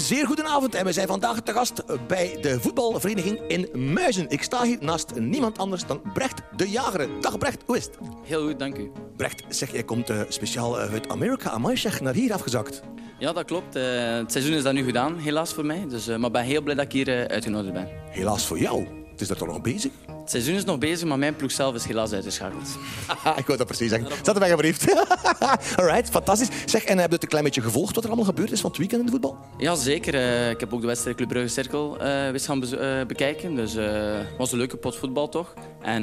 Een zeer goede avond en we zijn vandaag te gast bij de voetbalvereniging in Muizen. Ik sta hier naast niemand anders dan Brecht de Jager. Dag Brecht, hoe is het? Heel goed, dank u. Brecht, zeg, jij komt eh, speciaal eh, uit Amerika, amai zeg, naar hier afgezakt. Ja, dat klopt. Eh, het seizoen is dat nu gedaan, helaas voor mij. Dus, eh, maar ik ben heel blij dat ik hier uitgenodigd ben. Helaas voor jou. Het is daar toch nog bezig? Het seizoen is nog bezig, maar mijn ploeg zelf is helaas uitgeschakeld. Ik wou dat precies zeggen. Zet erbij, alsjeblieft. Alright, fantastisch. Zeg, en heb je het een klein beetje gevolgd wat er allemaal gebeurd is van het weekend in de voetbal? Ja, zeker. Eh, ik heb ook de wedstrijd Club Brugge Cirkel wist gaan eh, bekijken. Dus het was een leuke pot voetbal toch. En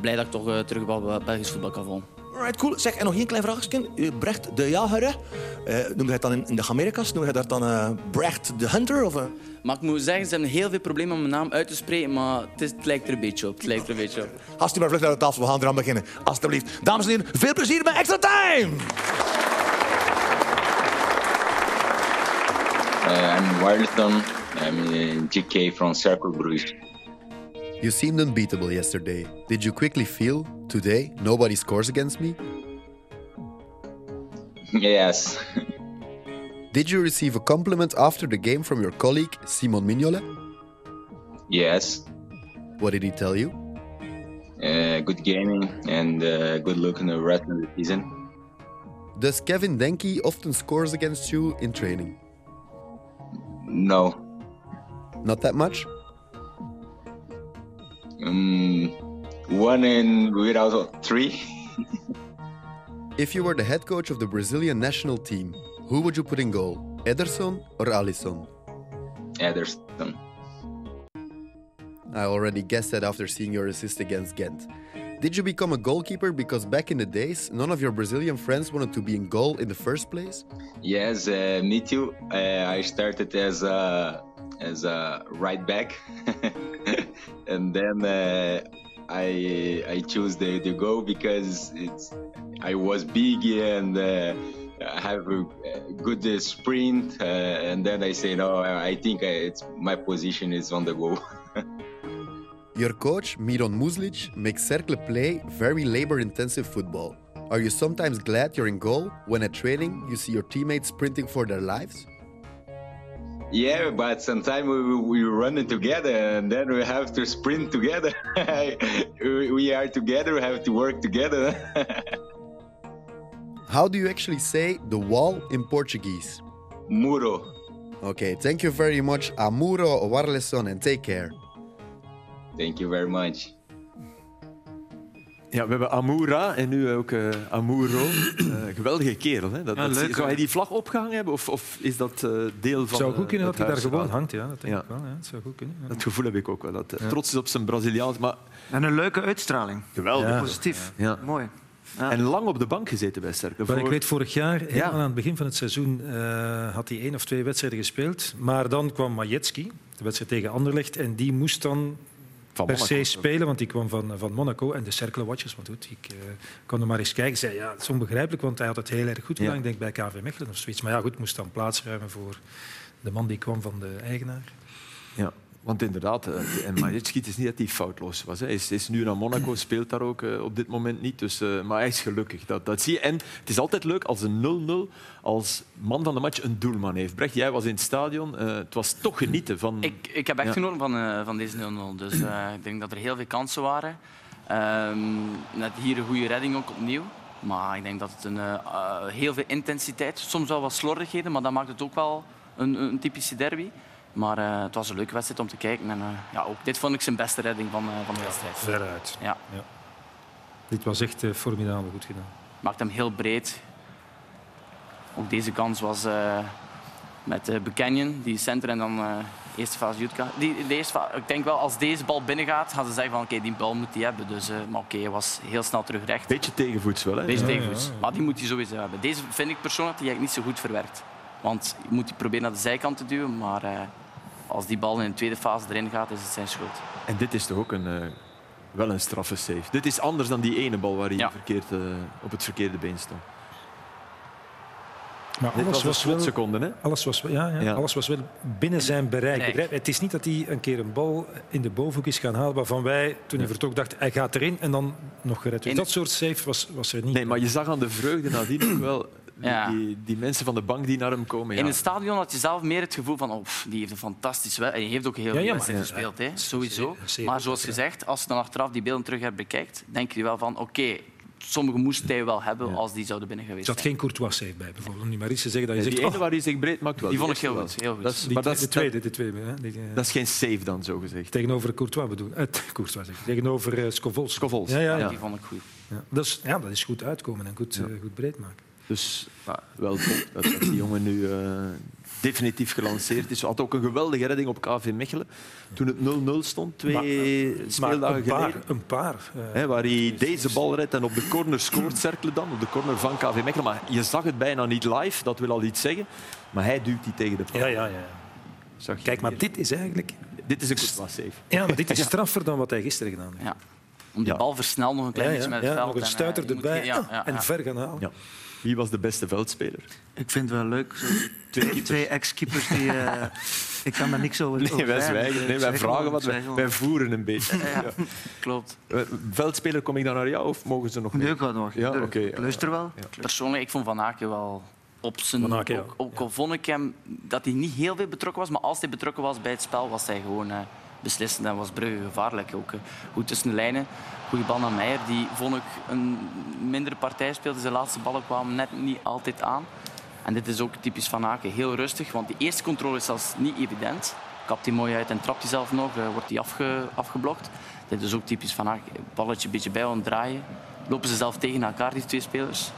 blij dat ik toch terug wel Belgisch voetbal kan volgen. Alright, cool. Zeg, en nog één klein vraagje. Brecht de Jager, hè? Eh, noem je het dan in, de Amerika's? Noem je dat dan Brecht de Hunter? Of? Maar ik moet zeggen, ze hebben heel veel problemen om mijn naam uit te spreken, maar het, is, het lijkt er een beetje op. Het lijkt er een beetje op. Gast u maar vlug naar de tafel, we gaan eraan beginnen. Alsjeblieft. Dames en heren, veel plezier bij Extra Time! Uh, I'm Wirleton. I'm GK from Circle Bruges. You seemed unbeatable yesterday. Did you quickly feel, today, nobody scores against me? Yes. Did you receive a compliment after the game from your colleague, Simon Mignolet? yes. What did he tell you? Uh, good gaming and uh, good luck in the rest of the season. Does Kevin Denke often scores against you in training? No. Not that much? Um, one in without three. If you were the head coach of the Brazilian national team, who would you put in goal? Ederson or Alisson? Ederson. I already guessed that after seeing your assist against Ghent. Did you become a goalkeeper because back in the days, none of your Brazilian friends wanted to be in goal in the first place? Yes, uh, me too. Uh, I started as a as a right back, and then uh, I I choose the, the goal because it's I was big and uh, have a, good uh, sprint, uh, and then I say no. I think it's my position is on the goal. Your coach, Miron Muslic, makes Cercle play very labor intensive football. Are you sometimes glad you're in goal when at training you see your teammates sprinting for their lives? Yeah, but sometimes we, we run it together and then we have to sprint together. we are together, we have to work together. How do you actually say the wall in Portuguese? Muro. Okay, thank you very much, Amuro Warleson, and take care. Thank you very much. Ja, we hebben Amoura en nu ook eh Amuro. Eh, geweldige kerel. Hè? Dat, Ja, dat- zou hij die vlag opgehangen hebben of, of is dat eh, deel Het van zou eh, goed kunnen dat het hij daar gewoon hangt. Ja, dat denk Ja. ik wel. Ja. Het zou goed kunnen. ja. Dat gevoel heb ik ook wel. Dat hij trots is op zijn Braziliaans, maar En een leuke uitstraling. geweldig. Ja. Positief. Ja. Mooi. Ja. En lang op de bank gezeten bij Sterke. Maar ik weet, vorig jaar, helemaal Ja. aan het begin van het seizoen, eh, had hij één of twee wedstrijden gespeeld. Maar dan kwam Majetski, de wedstrijd tegen Anderlecht, en die moest dan van per se spelen, want die kwam van, van Monaco. En de Cercle Watchers, maar goed, ik eh, kon er maar eens kijken. zei, ja, het is onbegrijpelijk, want hij had het heel erg goed gedaan. Ja. Ik denk bij KV Mechelen of zoiets. Maar ja, goed, moest dan plaatsruimen voor de man die kwam van de eigenaar. Ja, want inderdaad, eh, en Majitski, het is niet dat hij foutloos was. Hij is, is nu naar Monaco, speelt daar ook eh, op dit moment niet. Dus, eh, maar hij is gelukkig, dat, dat zie je. En het is altijd leuk als een 0-0 als man van de match een doelman heeft. Brecht, jij was in het stadion. het was toch genieten van... Ik, ik heb echt Ja. genoten van, van deze 0-0. Dus ik denk dat er heel veel kansen waren. Ehm, net hier een goede redding ook opnieuw. Maar ik denk dat het een, heel veel intensiteit, soms wel wat slordigheden, maar dat maakt het ook wel een, een typische derby. Maar eh, het was een leuke wedstrijd om te kijken. En eh, ja, ook dit vond ik zijn beste redding van, eh, van de wedstrijd. Veruit. Ja. Dit was echt eh, formidabel goed gedaan. Maakt hem heel breed. Ook deze kans was eh, met uh, Buchanan, die center en dan eh eerste fase Jutka. Die, de eerste fa- ik denk wel, als deze bal binnengaat, gaan ze zeggen van oké, die bal moet hij hebben. Dus, eh, maar oké, hij was heel snel terug recht. Beetje tegenvoets wel. Hè? Ja, tegenvoets. ja, ja. Maar die moet hij sowieso hebben. Deze vind ik persoonlijk die eigenlijk niet zo goed verwerkt. Want je moet die proberen naar de zijkant te duwen, maar eh, als die bal in de tweede fase erin gaat, is het zijn schuld. En dit is toch ook een, eh, wel een straffe save. Dit is anders dan die ene bal waar hij Ja. verkeerd, eh, op het verkeerde been stond. Maar Dit alles was wel... slotseconde, hè? Alles was, wel- ja, ja, Ja. alles was wel binnen zijn bereik. Begrijp? Het is niet dat hij een keer een bal in de bovenhoek is gaan halen waarvan wij toen hij vertrok dachten hij gaat erin en dan nog gered. Dus dat soort save was, was er niet. Nee, maar je zag aan de vreugde nadien ook wel Ja. Die, die mensen van de bank die naar hem komen. Ja. In het stadion had je zelf meer het gevoel van oh, die heeft een fantastisch wel. En die heeft ook heel veel ja, gespeeld, hè. sowieso. Maar zoals gezegd, als je dan achteraf die beelden terug hebt bekijkt, denk je wel van oké, sommige moest hij wel hebben als die zouden binnen Er geweest zat zijn. geen Courtois save bij, bijvoorbeeld. Om niet maar iets te zeggen dat je die zegt... ene oh, waar hij zich breed maakt wel. Die vond ik heel wel. goed, heel goed. Dat is, die, maar dat is, de tweede, de tweede. Hè, die, eh, dat is geen save dan, zo gezegd. tegenover Courtois bedoel eh, Courtois, zeg. Tegenover uh, Scovols. Scovols. Ja, ja, Ja. Die vond ik goed. Ja. Dat, is, ja, dat is goed uitkomen en goed, eh, goed breed maken. Dus ja, wel top dat, dat die jongen nu eh, definitief gelanceerd is. Hij had ook een geweldige redding op KV Mechelen. Toen het 0-0 stond, twee Maar speeldagen een paar, geleden. een paar. eh, Hè, waar hij deze bal redt en op de corner scoort, Cercle dan, op de corner van KV Mechelen. Maar je zag het bijna niet live, dat wil al iets zeggen. Maar hij duwt die tegen de paal. ja, ja, ja. Zag je Kijk, maar hier. dit is eigenlijk... dit is een save. Ja, maar dit is straffer dan wat hij gisteren gedaan heeft. Ja. Om die Ja. bal versnel nog een klein beetje ja, met het ja, veld. nog een en, eh, stuiter moet erbij geen- ja, ja, en ver gaan halen. Wie was de beste veldspeler? Ik vind het wel leuk. Zo, twee twee ex-keepers die... eh, ik kan daar niks over Nee, over wij zeggen. zwijgen. Nee, wij vragen wat. Wij, voeren een beetje. Ja. Klopt. Eh, Veldspeler, kom ik dan naar jou of mogen ze nog Nee, mee? ik ga nog. Ja, oké, ja. luister wel. Persoonlijk, ik vond Van Aken wel op zijn... Ook, ook al vond ik hem dat hij niet heel veel betrokken was, maar als hij betrokken was bij het spel, was hij gewoon eh, beslissend en was Brugge gevaarlijk. Ook eh, goed tussen de lijnen. Goede bal naar Meijer, die vond ik een mindere partij speelde. Zijn laatste ballen kwamen net niet altijd aan. En dit is ook typisch Van Aken. Heel rustig, want die eerste controle is zelfs niet evident. Kapt hij mooi uit en trapt hij zelf nog, eh, wordt hij afge, afgeblokt. Dit is ook typisch Van Aken. Balletje een beetje bij draaien. Lopen ze zelf tegen elkaar, die twee spelers.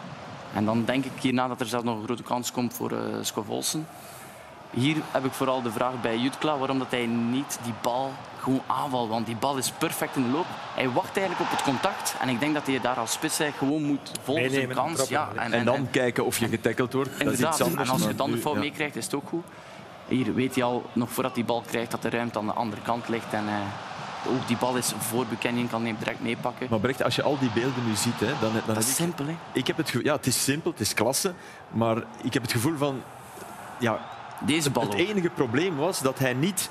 En dan denk ik hierna dat er zelfs nog een grote kans komt voor uh, Scovolsen. Hier heb ik vooral de vraag bij Jutkla waarom dat hij niet die bal gewoon aanvalt. Want die bal is perfect in de loop. Hij wacht eigenlijk op het contact. En ik denk dat hij daar als spits eigenlijk gewoon moet volgen zijn en kans. Ja, En dan kijken of je getackeld wordt. Dat is Inderdaad. iets anders. En als je dan de fout ja. meekrijgt, is het ook goed. Hier weet hij al, nog voordat hij bal krijgt, dat de ruimte aan de andere kant ligt. En eh, ook die bal is voor Buchanan, kan hij hem direct meepakken. Maar Brecht, als je al die beelden nu ziet, hè, dan, dan Dat is ik, simpel, hè? ik heb het gevoel, ja, het is simpel, het is klasse, maar ik heb het gevoel van, ja, Deze bal het ook. enige probleem was dat hij niet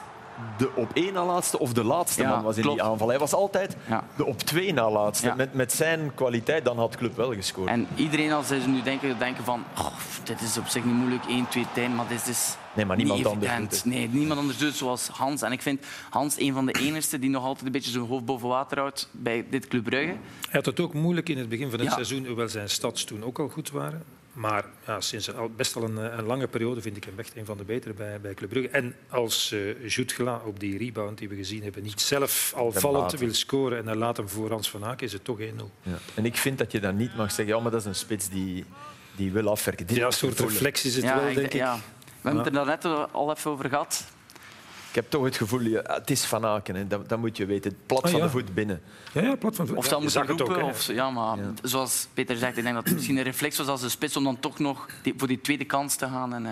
de op één na laatste of de laatste Ja, man was in klopt. die aanval. Hij was altijd Ja. de op twee na laatste. Ja. Met, met zijn kwaliteit, dan had Club wel gescoord. En iedereen als ze nu denken, denken van, oh, dit is op zich niet moeilijk, 1, 2 tijden, maar dit is Nee, maar niet niemand anders evident. doet het. Nee, niemand anders doet het zoals Hans. En ik vind Hans een van de enigsten die nog altijd een beetje zijn hoofd boven water houdt bij dit Club Brugge. Hij had het ook moeilijk in het begin van het Ja. seizoen, hoewel zijn stads toen ook al goed waren. Maar ja, sinds al, best al een, eh, een lange periode vind ik hem echt een van de betere bij, bij Club Brugge. En als uh, Jutgela op die rebound die we gezien hebben niet zelf al vallend wil scoren en hij laat hem voor Hans van Aken, is het toch 1-0. Ja. En ik vind dat je dan niet mag zeggen, ja, maar dat is een spits die, die wil afwerken. Die Ja, een soort reflex is het ja, wel, denk ik. ja. We hebben het er net al even over gehad. Ik heb toch het gevoel, ja, het is Van Aken, hè. Dat, dat moet je weten. Plat Ah, van ja. de voet binnen. Ja, ja, plat van Of ja, zou je moeten zag het ook, roepen. hè. of, ja, maar zoals Peter zegt, ik denk dat het misschien een reflex was als de spits om dan toch nog die- voor die tweede kans te gaan. En, eh,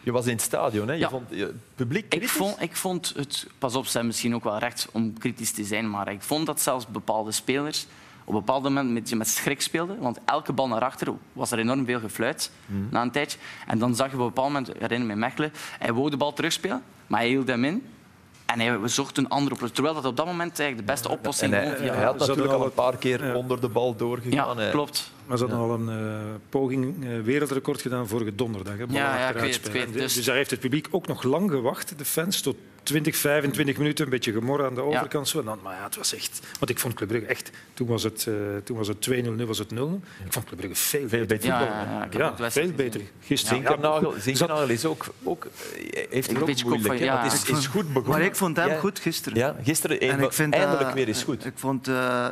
Je was in het stadion, hè? Je Ja. vond je, publiek ik, kritisch? vond, ik vond het, pas op, ze hebben misschien ook wel recht om kritisch te zijn, maar ik vond dat zelfs bepaalde spelers op een bepaald moment met, met schrik speelden. Want elke bal naar achter was er enorm veel gefluit na een tijdje. En dan zag je op een bepaald moment, ik herinner me Mechelen, hij wou de bal terugspelen, maar hij hield hem in. En hij zocht een andere oplossing. Terwijl dat op dat moment eigenlijk de beste oplossing hij, gewoon via- hij had natuurlijk al een paar keer onder de bal doorgegaan. Ja, klopt. Maar ze hadden al een eh, poging eh, wereldrecord gedaan vorige donderdag. Hè, Ja, ja, ik weet het, ik weet het. Dus, Dus- daar heeft het publiek ook nog lang gewacht, de fans, tot 20, 25 minuten, een beetje gemor aan de overkant. Zo. En dan, maar ja, het was echt... Want ik vond Club Brugge echt... Toen was het, eh, toen was het 2-0, nu was het 0. Ik vond Club Brugge veel, Veel beter Ja, ja, veel beter. Gisteren. Zinkernagel, Ja, Zinkernagel is ook, ook, heeft Een ook beetje moeilijk. van- ja. het is, is goed begonnen. Maar ik vond hem Ja. goed gisteren. Ja, gisteren En een- ik vind, eindelijk weer eens goed. Ik vond eh,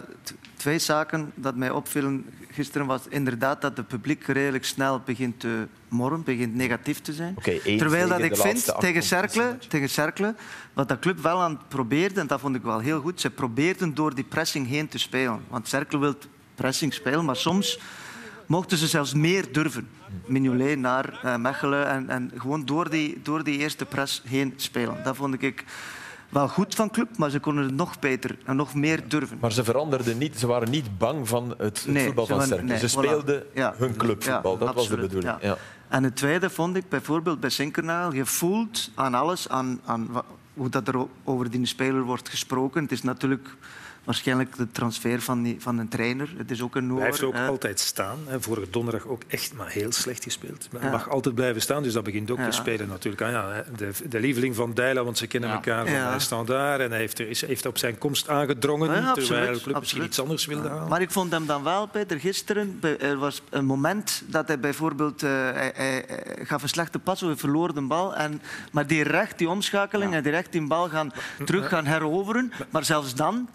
twee zaken dat mij opvielen gisteren. was inderdaad dat het publiek redelijk snel begint te morren, begint negatief te zijn. Terwijl dat ik vind tegen Cercle, tegen Cercle, wat dat club wel aan het probeerde, en dat vond ik wel heel goed, ze probeerden door die pressing heen te spelen. Want Cercle wil pressing spelen, maar soms mochten ze zelfs meer durven. Mignolet naar eh, Mechelen en, en gewoon door die, door die eerste press heen spelen. Dat vond ik wel goed van club, maar ze konden het nog beter en nog meer durven. Maar ze veranderden niet, ze waren niet bang van het, Nee, voetbal van nee, ze voilà. speelden Ja. hun clubvoetbal, Ja, dat was de bedoeling. ja. En het tweede vond ik bijvoorbeeld bij Sinkernagel, je voelt aan alles, aan, aan hoe dat er over die speler wordt gesproken. Het is natuurlijk waarschijnlijk de transfer van, die, van een trainer. Het is ook een Hij heeft Noor, ook altijd staan. Hè. Vorige donderdag ook echt maar heel slecht gespeeld. Maar Hij Ja. mag altijd blijven staan, dus dat begint ook Ja. te spelen natuurlijk. Ah, ja, de, de lieveling van Dijla, want ze kennen elkaar van Ja. ja. standaard. En hij heeft, er, is, heeft op zijn komst aangedrongen, absoluut, terwijl de club misschien iets anders wilde halen. Maar ik vond hem dan wel, Peter, gisteren. Er was een moment dat hij bijvoorbeeld. eh, hij, hij- hij gaf een slechte pas, hij verloor de bal. En, maar die recht, die omschakeling, en die recht die bal gaan, terug gaan heroveren. Maar zelfs dan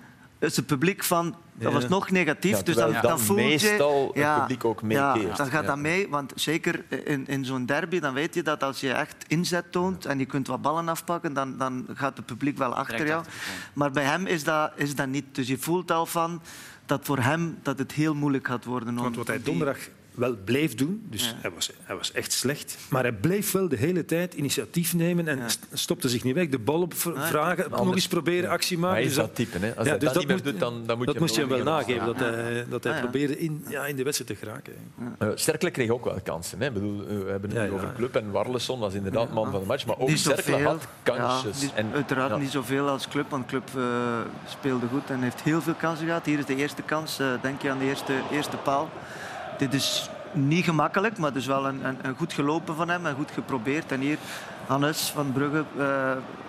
is het publiek van. Dat was nog negatief. Ja, dus dan, dan, dan voel je. meestal het publiek ook Ja, meekeert. dan gaat Ja. dat mee. Want zeker in, in zo'n derby, dan weet je dat als je echt inzet toont en je kunt wat ballen afpakken, dan, dan gaat het publiek wel achter Direct jou. achter. Maar bij hem is dat, is dat niet. Dus je voelt al van dat voor hem dat het heel moeilijk gaat worden. om- Want wat hij donderdag wel bleef doen, dus Ja. hij, was, hij was echt slecht, maar hij bleef wel de hele tijd initiatief nemen en Ja. stopte zich niet weg. De bal op Nee. vragen, nog eens proberen, actie maken. Hij is Dus dat type. Hè. Als ja, hij dus dat niet meer moet- doet, dan, dan moet dat je moest je hem wel nageven, dat hij, dat hij Ah, ja. probeerde in, ja, in de wedstrijd te geraken. Uh, Sterkle kreeg ook wel kansen. Hè. Ik bedoel, uh, we hebben het Ja, nu ja. over club en Warleson was inderdaad man van de match. Maar ook zoveel. had kansjes. En, uiteraard ja. niet zoveel als Club, want Club eh, speelde goed en heeft heel veel kansen gehad. Hier is de eerste kans, eh, denk je aan de eerste, eerste paal. Dit is niet gemakkelijk, maar dus wel een, een, een goed gelopen van hem en goed geprobeerd. En hier Hannes van Brugge,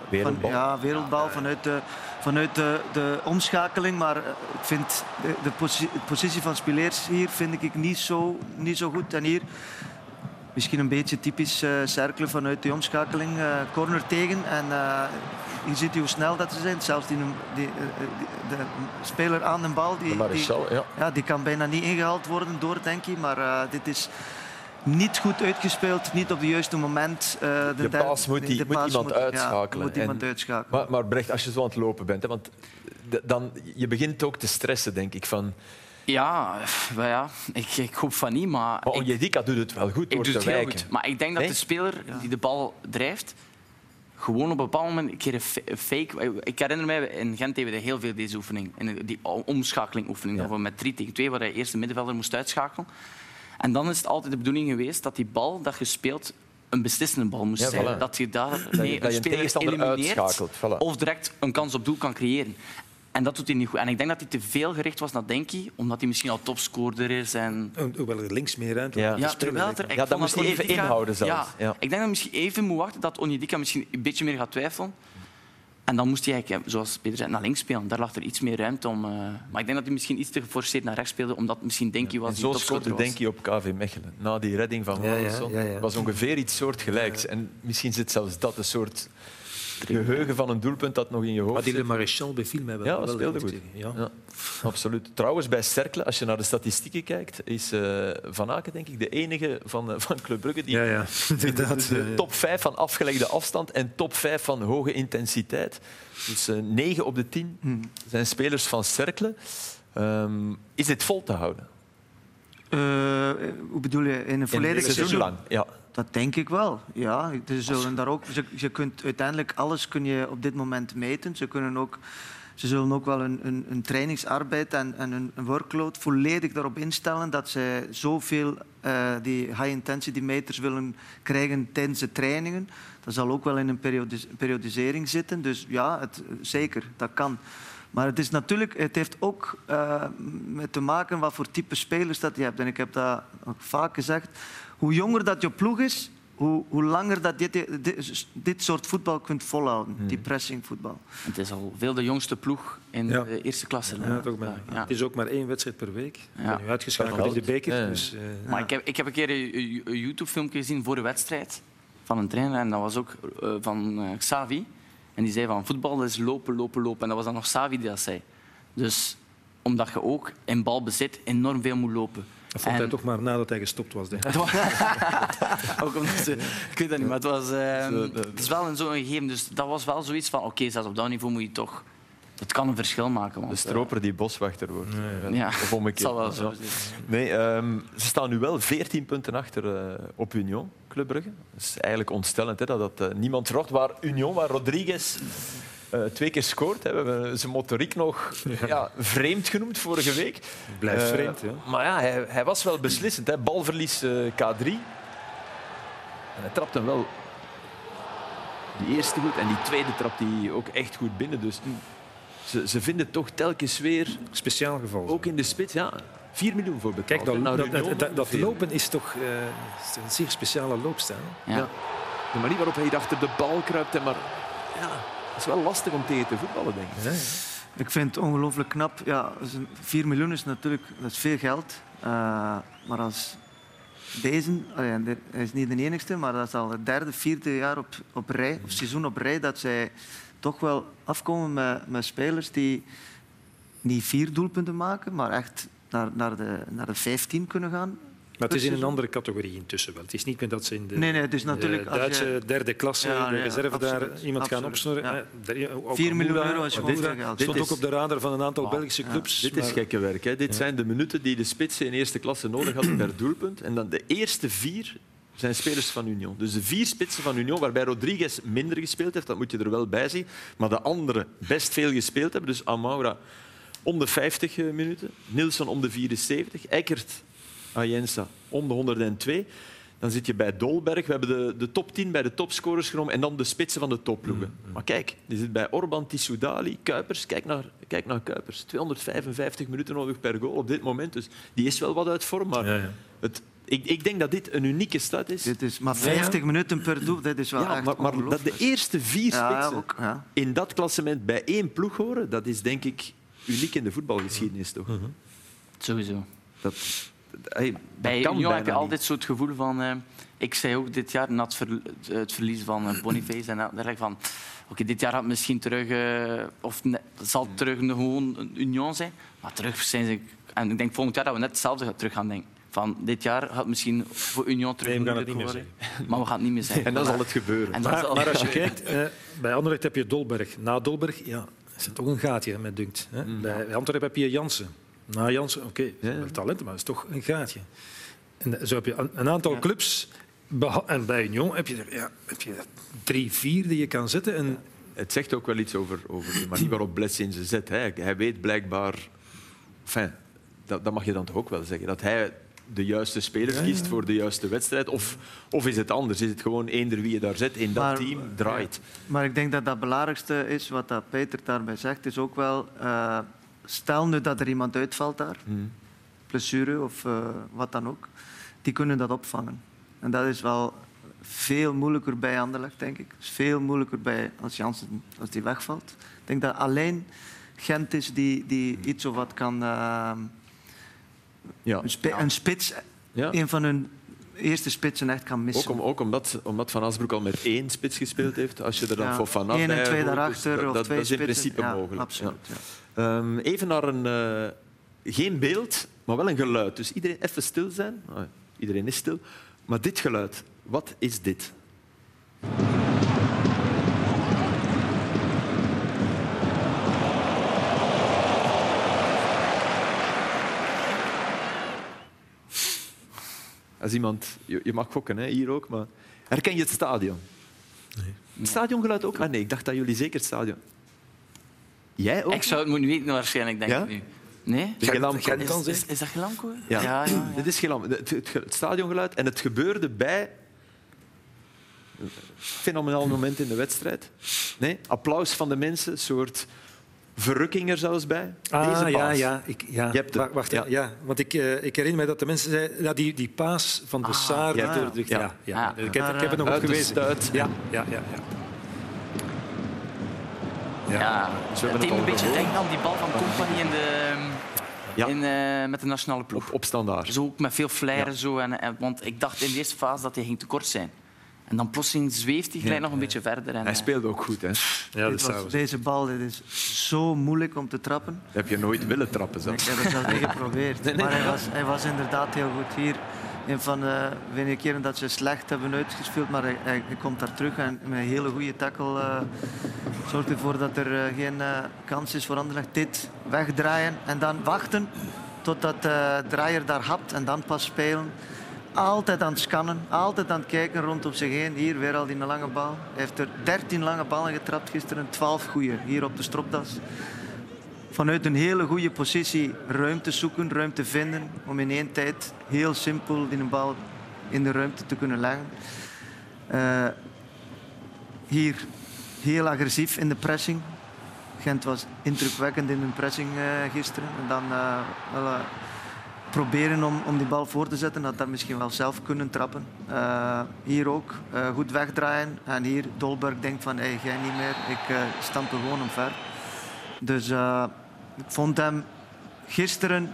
Wereldbal. Van, ja, wereldbal vanuit de, vanuit de, de omschakeling. Maar eh, ik vind de, de positie van Spileers hier vind ik niet zo, niet zo goed. En hier Misschien een beetje typisch eh cerkelen vanuit die omschakeling. eh, corner tegen. En eh, je ziet hoe snel dat ze zijn. Zelfs die, die, die- de speler aan de bal. Die, De Maréchal, ja. ja, die kan bijna niet ingehaald worden door, denk ik. Maar dit is niet goed uitgespeeld. Niet op het juiste moment. de De paas moet die- de moet iemand moet- ja, uitschakelen. moet iemand En- uitschakelen. Maar, maar Brecht, als je zo aan het lopen bent, hè, want dan, je begint ook te stressen, denk ik. Van, Ja, ja ik, ik hoop van niet, maar... maar doet het wel goed Ik door doe te het wijken. goed. Maar ik denk dat de speler die de bal drijft, gewoon op een bepaald moment een keer een fa- een fake... Ik herinner mij, in Gent deden we heel veel deze oefening. In die omschakeling oefening. Dat we met 3 tegen 2, waar hij eerst de middenvelder moest uitschakelen. En dan is het altijd de bedoeling geweest dat die bal dat je speelt een beslissende bal moest Ja, zijn. voilà. Dat je daar dat je een speler elimineert. Voilà. of direct een kans op doel kan creëren. En dat doet hij niet goed. En ik denk dat hij te veel gericht was naar Denki, omdat hij misschien al topscorer is. En Hoewel er links meer ruimte Ja. ja, terwijl er, Ja, dat moest hij even inhouden zelfs. Ja, Ja. Ik denk dat hij misschien even moet wachten dat Onyedika misschien een beetje meer gaat twijfelen. En dan moest hij, eigenlijk, zoals Peter zei, naar links spelen. Daar lag er iets meer ruimte om. eh, maar ik denk dat hij misschien iets te geforceerd naar rechts speelde, omdat misschien Denki was En die zo scoorde. Denki op KV Mechelen. Na die redding van Ja, ja, Warleson. ja, ja. was ongeveer iets soortgelijks. En misschien zit zelfs dat een soort geheugen van een doelpunt dat nog in je hoofd Maar die zit. Le Maréchal beviel mij wel. Ja, wel dat speelde goed. Ja. Ja, absoluut. Trouwens, bij Cercle, als je naar de statistieken kijkt, is eh, Van Aken denk ik de enige van, eh, van Club Brugge die Ja, ja, de ja. top 5 van afgelegde afstand en top 5 van hoge intensiteit. Dus eh 9 op de 10 zijn spelers van Cercle. Ehm, is dit vol te houden? Eh, hoe bedoel je? In een In een volledig seizoen lang. Ja. Dat denk ik wel. Ja, ze zullen daar ook, ze, je kunt uiteindelijk alles kun je op dit moment meten. Ze, kunnen ook, ze zullen ook wel een, een, een trainingsarbeid en, en een, een workload volledig daarop instellen dat ze zoveel eh, die high-intensity meters willen krijgen tijdens de trainingen. Dat zal ook wel in een periodis- periodisering zitten. Dus ja, het, zeker, dat kan. Maar het, is natuurlijk, het heeft ook eh, met te maken wat voor type spelers dat je hebt. En ik heb dat ook vaak gezegd. Hoe jonger dat je ploeg is, hoe, hoe langer dat je dit, dit, dit soort voetbal kunt volhouden. Die pressingvoetbal. Het is al veel de jongste ploeg in Ja. de eerste klasse. Ja, toch maar, Ja. Het is ook maar één wedstrijd per week. Ik ben nu uitgeschakeld in de beker. Ja. Dus, eh, Maar ik heb, ik heb een keer een, YouTube-filmpje gezien voor de wedstrijd van een trainer. En dat was ook eh, van eh, Xavi. En die zei van voetbal is lopen, lopen, lopen. En dat was dan nog Xavi die dat zei. Dus omdat je ook in balbezit enorm veel moet lopen. Dat vond En- hij toch maar nadat hij gestopt was. Denk ik. ook omdat ze, ik weet dat niet, maar het, was, eh, het is wel een zo'n gegeven. Dus dat was wel zoiets van, oké, zelfs op dat niveau moet je toch... Het kan een verschil maken. Want, De stroper die boswachter wordt. eh, ja, Of het omgekeerd. zal wel zo zijn. Nee, ehm, ze staan nu wel 14 punten achter eh, op Union, Club Brugge. Dat is eigenlijk ontstellend hè, dat dat eh, niemand verwacht. Waar Union, waar Rodriguez eh, twee keer scoort. Hè. We hebben zijn motoriek nog ja, vreemd genoemd vorige week. Blijft Eh, vreemd, ja. Maar ja, hij, hij was wel beslissend. Hè. Balverlies eh, K3. En hij trapt hem wel die eerste goed en die tweede trap die ook echt goed binnen. Dus ze, ze vinden toch telkens weer, Speciaal geval. ook in de spits, ja, 4 miljoen voor betaald. Kijk, dat, nou dat, dat, dat, lopen is toch eh, een zeer speciale loopstijl. Ja. Ja. De manier waarop hij hier achter de bal kruipt, en maar ja, het is wel lastig om tegen te voetballen, denk ik. Ja. Ik vind het ongelooflijk knap. Ja, 4 miljoen is natuurlijk dat is veel geld. Eh, maar als deze, hij is niet de enigste, maar dat is al het derde, vierde jaar op, op rij, of seizoen op rij, dat zij toch wel afkomen met, met spelers die niet vier doelpunten maken, maar echt naar, naar, de, naar de 15 kunnen gaan. Maar het is in een andere categorie intussen wel. Het is niet meer dat ze in de, Nee, nee, het is natuurlijk de als Duitse je- derde klasse, Ja, de ja, reserve, daar absoluut, iemand gaan opsnorren. ja. Eh, daar- ook 4 miljoen euro is gewoon geld. Stond Dit ook is- op de radar van een aantal Belgische clubs. Dit is maar- gekke werk. Hè. Dit zijn de minuten die de spitsen in eerste klasse nodig hadden per doelpunt. En dan de eerste vier zijn spelers van Union. Dus de vier spitsen van Union, waarbij Rodriguez minder gespeeld heeft, dat moet je er wel bij zien. Maar de anderen best veel gespeeld hebben. Dus Amaura om de 50 minuten, Nilsson om de 74, Eckert, Ayensa om de 102. Dan zit je bij Dolberg. We hebben de, de top 10 bij de topscorers genomen en dan de spitsen van de topploegen. Maar kijk, je zit bij Orban, Tissoudali, Kuipers. Kijk naar, kijk naar Kuipers. 255 minuten nodig per goal op dit moment. Dus die is wel wat uit vorm. Maar Ja, ja. Het, ik, ik denk dat dit een unieke stad is. Dit is maar 50 minuten per doel, dit is wel Ja, echt maar, maar dat de eerste vier Ja, spitsen ook, ja. in dat klassement bij één ploeg horen, dat is denk ik uniek in de voetbalgeschiedenis. Toch? Sowieso. Dat, hey, dat Bij kan Union heb je altijd zo het gevoel van... eh, ik zei ook dit jaar na het, ver- het verlies van eh, Boniface en dergelijke van... Oké, dit jaar gaat het misschien terug... eh, of ne- het zal terug een, gewoon een Union zijn. Maar terug zijn ze... En ik denk volgend jaar dat we net hetzelfde gaan- terug gaan denken. Van dit jaar gaat het misschien voor Union terug Nee, we gaan een het niet meer worden. Maar we gaan het niet meer zijn. En dan zal het gebeuren. Maar, zal- maar als je kijkt, eh, bij Anderlecht heb je Dolberg. Na Dolberg ja, is het toch een gaatje met Dunkt. Hè? Bij Antwerpen heb je Jansen. Na Jansen, oké, Ja. wel talent, maar het is toch een gaatje. En zo heb je een, aantal clubs. En bij Union heb je er ja, heb je er drie, vier die je kan zetten. En Het zegt ook wel iets over, over de manier waarop Blessing ze zet. Hè. Hij weet blijkbaar... Enfin, dat, dat mag je dan toch ook wel zeggen. Dat hij de juiste spelers kiest voor de juiste wedstrijd. Of, of is het anders? Is het gewoon eender wie je daar zet in dat Maar- team draait? Maar ik denk dat dat het belangrijkste is, wat dat Peter daarbij zegt, is ook wel... eh, stel nu dat er iemand uitvalt daar, blessure of eh, wat dan ook, die kunnen dat opvangen. En dat is wel veel moeilijker bij Anderlecht, denk ik. Is veel moeilijker bij als Jansen als die wegvalt. Ik denk dat alleen Gent is die, die iets of wat kan... eh, Ja. een, spi- een spits, Ja. een van hun eerste spitsen echt kan Ook, missen. om, ook omdat, omdat Van Asbroek al met één spits gespeeld heeft. Als je er dan Ja, voor Van Eén en twee daarachter dus dat, of dat, twee dat is in spitsen. principe Ja, mogelijk. Absoluut, Ehm, even naar een... eh, geen beeld, maar wel een geluid. Dus iedereen even stil zijn. Ah, iedereen is stil. Maar dit geluid, wat is dit? Als iemand... Je, je mag gokken, hè, hier ook, maar... Herken je het stadion? Nee. Het stadiongeluid ook? Ah nee, ik dacht dat jullie zeker het stadion... Jij ook? Ik zou het moeten weten waarschijnlijk, denk Ja? ik nu. Nee? Is, is, is dat Gelamco? Ja. ja, ja. Dit is Gelam. Het, het, het stadiongeluid. En het gebeurde bij... Een fenomenaal moment in de wedstrijd. Nee? Applaus van de mensen, een soort verrukking er zelfs bij. Ah, ja, paas. ja. Ik, ja. Je hebt het. Wa- Wacht, Ja. ja. Want ik, eh, ik herinner me dat de mensen zeiden... Ja, die, die paas van de Saar... ja. Ja. ja. Ja, Ah. Ik, heb, ik heb het nog Uit op de gewezen. stuit. Ja, ja, ja. Ja. Ja, hebben het het deed me al een beetje denken aan die bal van Company in de, Ja. in, eh, met de nationale ploeg. Op, op standaard. Zo ook met veel flair. Zo, en, en, want ik dacht in de eerste fase dat hij ging te kort zijn. En dan plotseling zweeft hij gelijk nog een beetje verder. En, Hij eh, speelde ook goed. Hè. Ja, Dit dat was- deze bal dit is zo moeilijk om te trappen. heb je nooit willen trappen. Ik Zelfs. heb het zelfs niet geprobeerd. Maar hij was, hij was inderdaad heel goed hier. Een van de weinige keren dat ze slecht hebben uitgespeeld, maar hij, komt daar terug en met een hele goede tackle eh, zorgt ervoor dat er eh, geen eh, kans is voor Anderlecht. Dit wegdraaien en dan wachten totdat de draaier daar hapt en dan pas spelen. Altijd aan het scannen, altijd aan het kijken rondom zich heen. Hier weer al die lange bal. Hij heeft er 13 lange ballen getrapt gisteren, 12 goeie hier op de stropdas vanuit een hele goede positie ruimte zoeken, ruimte vinden, om in één tijd heel simpel die bal in de ruimte te kunnen leggen. Eh, hier heel agressief in de pressing. Gent was indrukwekkend in hun pressing eh, gisteren. En dan eh, proberen om, om die bal voor te zetten. Dat dat misschien wel zelf kunnen trappen. Hier ook goed wegdraaien. En hier Dolberg denkt van, hey, jij niet meer. Ik stamp er gewoon omver. Dus ik vond hem gisteren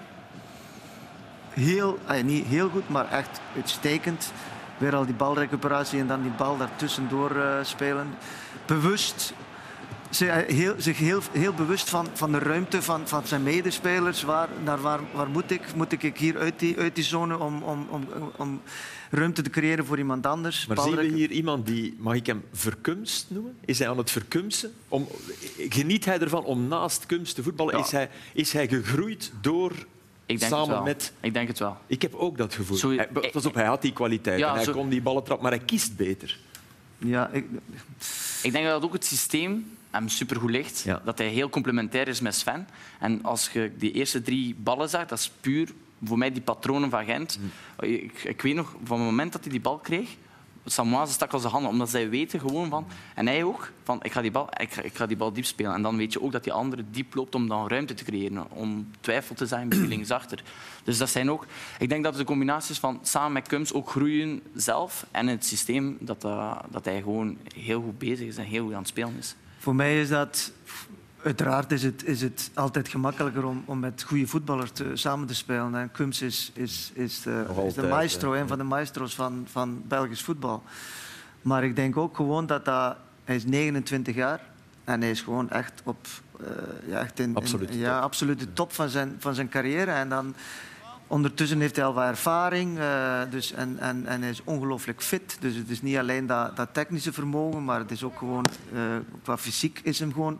heel, eh, niet heel goed, maar echt uitstekend. Weer al die balrecuperatie en dan die bal daartussendoor eh spelen. Bewust, zich heel, zich heel, heel bewust van, van de ruimte van, van zijn medespelers. Waar, naar waar, waar moet ik? Moet ik hier uit die, uit die zone om, om, om, om ruimte te creëren voor iemand anders? Maar zien we hier iemand die, mag ik hem verkumst noemen? Is hij aan het verkumsen? Om, geniet hij ervan om naast kunst te voetballen? Ja. Is, hij, is hij gegroeid door Ik denk samen het wel. met... Ik denk het wel. Ik heb ook dat gevoel. Zo- hij, pas op, hij had die kwaliteit Ja, hij zo- kon die ballen trappen, maar hij kiest beter. Ja, ik, Ik denk dat ook het systeem hem supergoed ligt. Ja. Dat hij heel complementair is met Sven. En als je die eerste drie ballen zag, dat is puur voor mij die patronen van Gent. Ik, ik weet nog, van het moment dat hij die bal kreeg, Samoise stak al zijn handen, omdat zij weten gewoon van... En hij ook, van ik ga, die bal, ik, ga, ik ga die bal diep spelen. En dan weet je ook dat die andere diep loopt om dan ruimte te creëren. Om twijfel te zijn, misschien linksachter. Dus dat zijn ook... Ik denk dat de combinatie is van samen met Kums ook groeien zelf en het systeem, dat, dat, dat hij gewoon heel goed bezig is en heel goed aan het spelen is. Voor mij is dat... Uiteraard is het, is het altijd gemakkelijker om, om met goede voetballers te, samen te spelen. En Kums is, is, is, de, is de maestro, hè. een van de maestro's van, van Belgisch voetbal. Maar ik denk ook gewoon dat, dat hij is 29 jaar en hij is gewoon echt op eh, ja, echt in, ja, top. absolute top van zijn, van zijn carrière. En dan Ondertussen heeft hij al wat ervaring eh, dus, en, en, en hij is ongelooflijk fit. Dus het is niet alleen dat, dat technische vermogen, maar het is ook gewoon, eh, qua fysiek is hem gewoon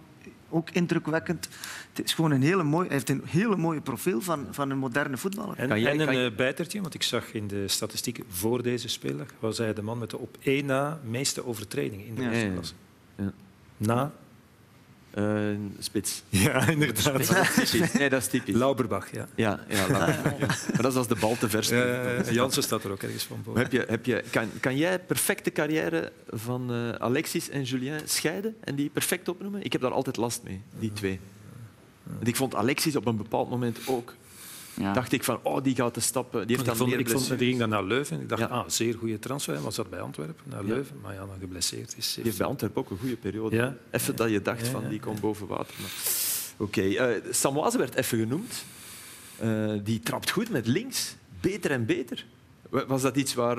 ook indrukwekkend. Het is gewoon een hele mooie, hij heeft een hele mooie profiel van, van een moderne voetballer. En, Kan jij- en een je- eh, bijtertje, want ik zag in de statistieken voor deze speler, was hij de man met de op één na meeste overtredingen in de eerste Ja, ja. klasse. Ja. Na? Eh, spits. Ja, inderdaad. Nee, dat is typisch. Lauberbach, ja. Ja, ja, laat maar. Ja. Maar dat is als de bal te ver. Eh, Jansen staat er ook ergens van boven. Heb je, heb je, kan, kan jij perfecte carrière van eh, Alexis en Julien scheiden en die perfect opnoemen? Ik heb daar altijd last mee, die twee. Want ik vond Alexis op een bepaald moment ook. Ja. Dacht ik van, oh, die gaat de stappen. Die heeft ik dan vond, meer ik vond, ging dan naar Leuven. Ik dacht, Ja. ah, zeer goede transfer. Hij was dat bij Antwerpen, naar Ja. Leuven. Maar ja, dan geblesseerd is. Die heeft bij Antwerpen ook een goede periode. Ja. Even dat je dacht Ja, van, ja, die komt boven water. Maar... Oké, eh, Samoise werd even genoemd. Eh, die trapt goed met links. Beter en beter. Wa- Was dat iets waar...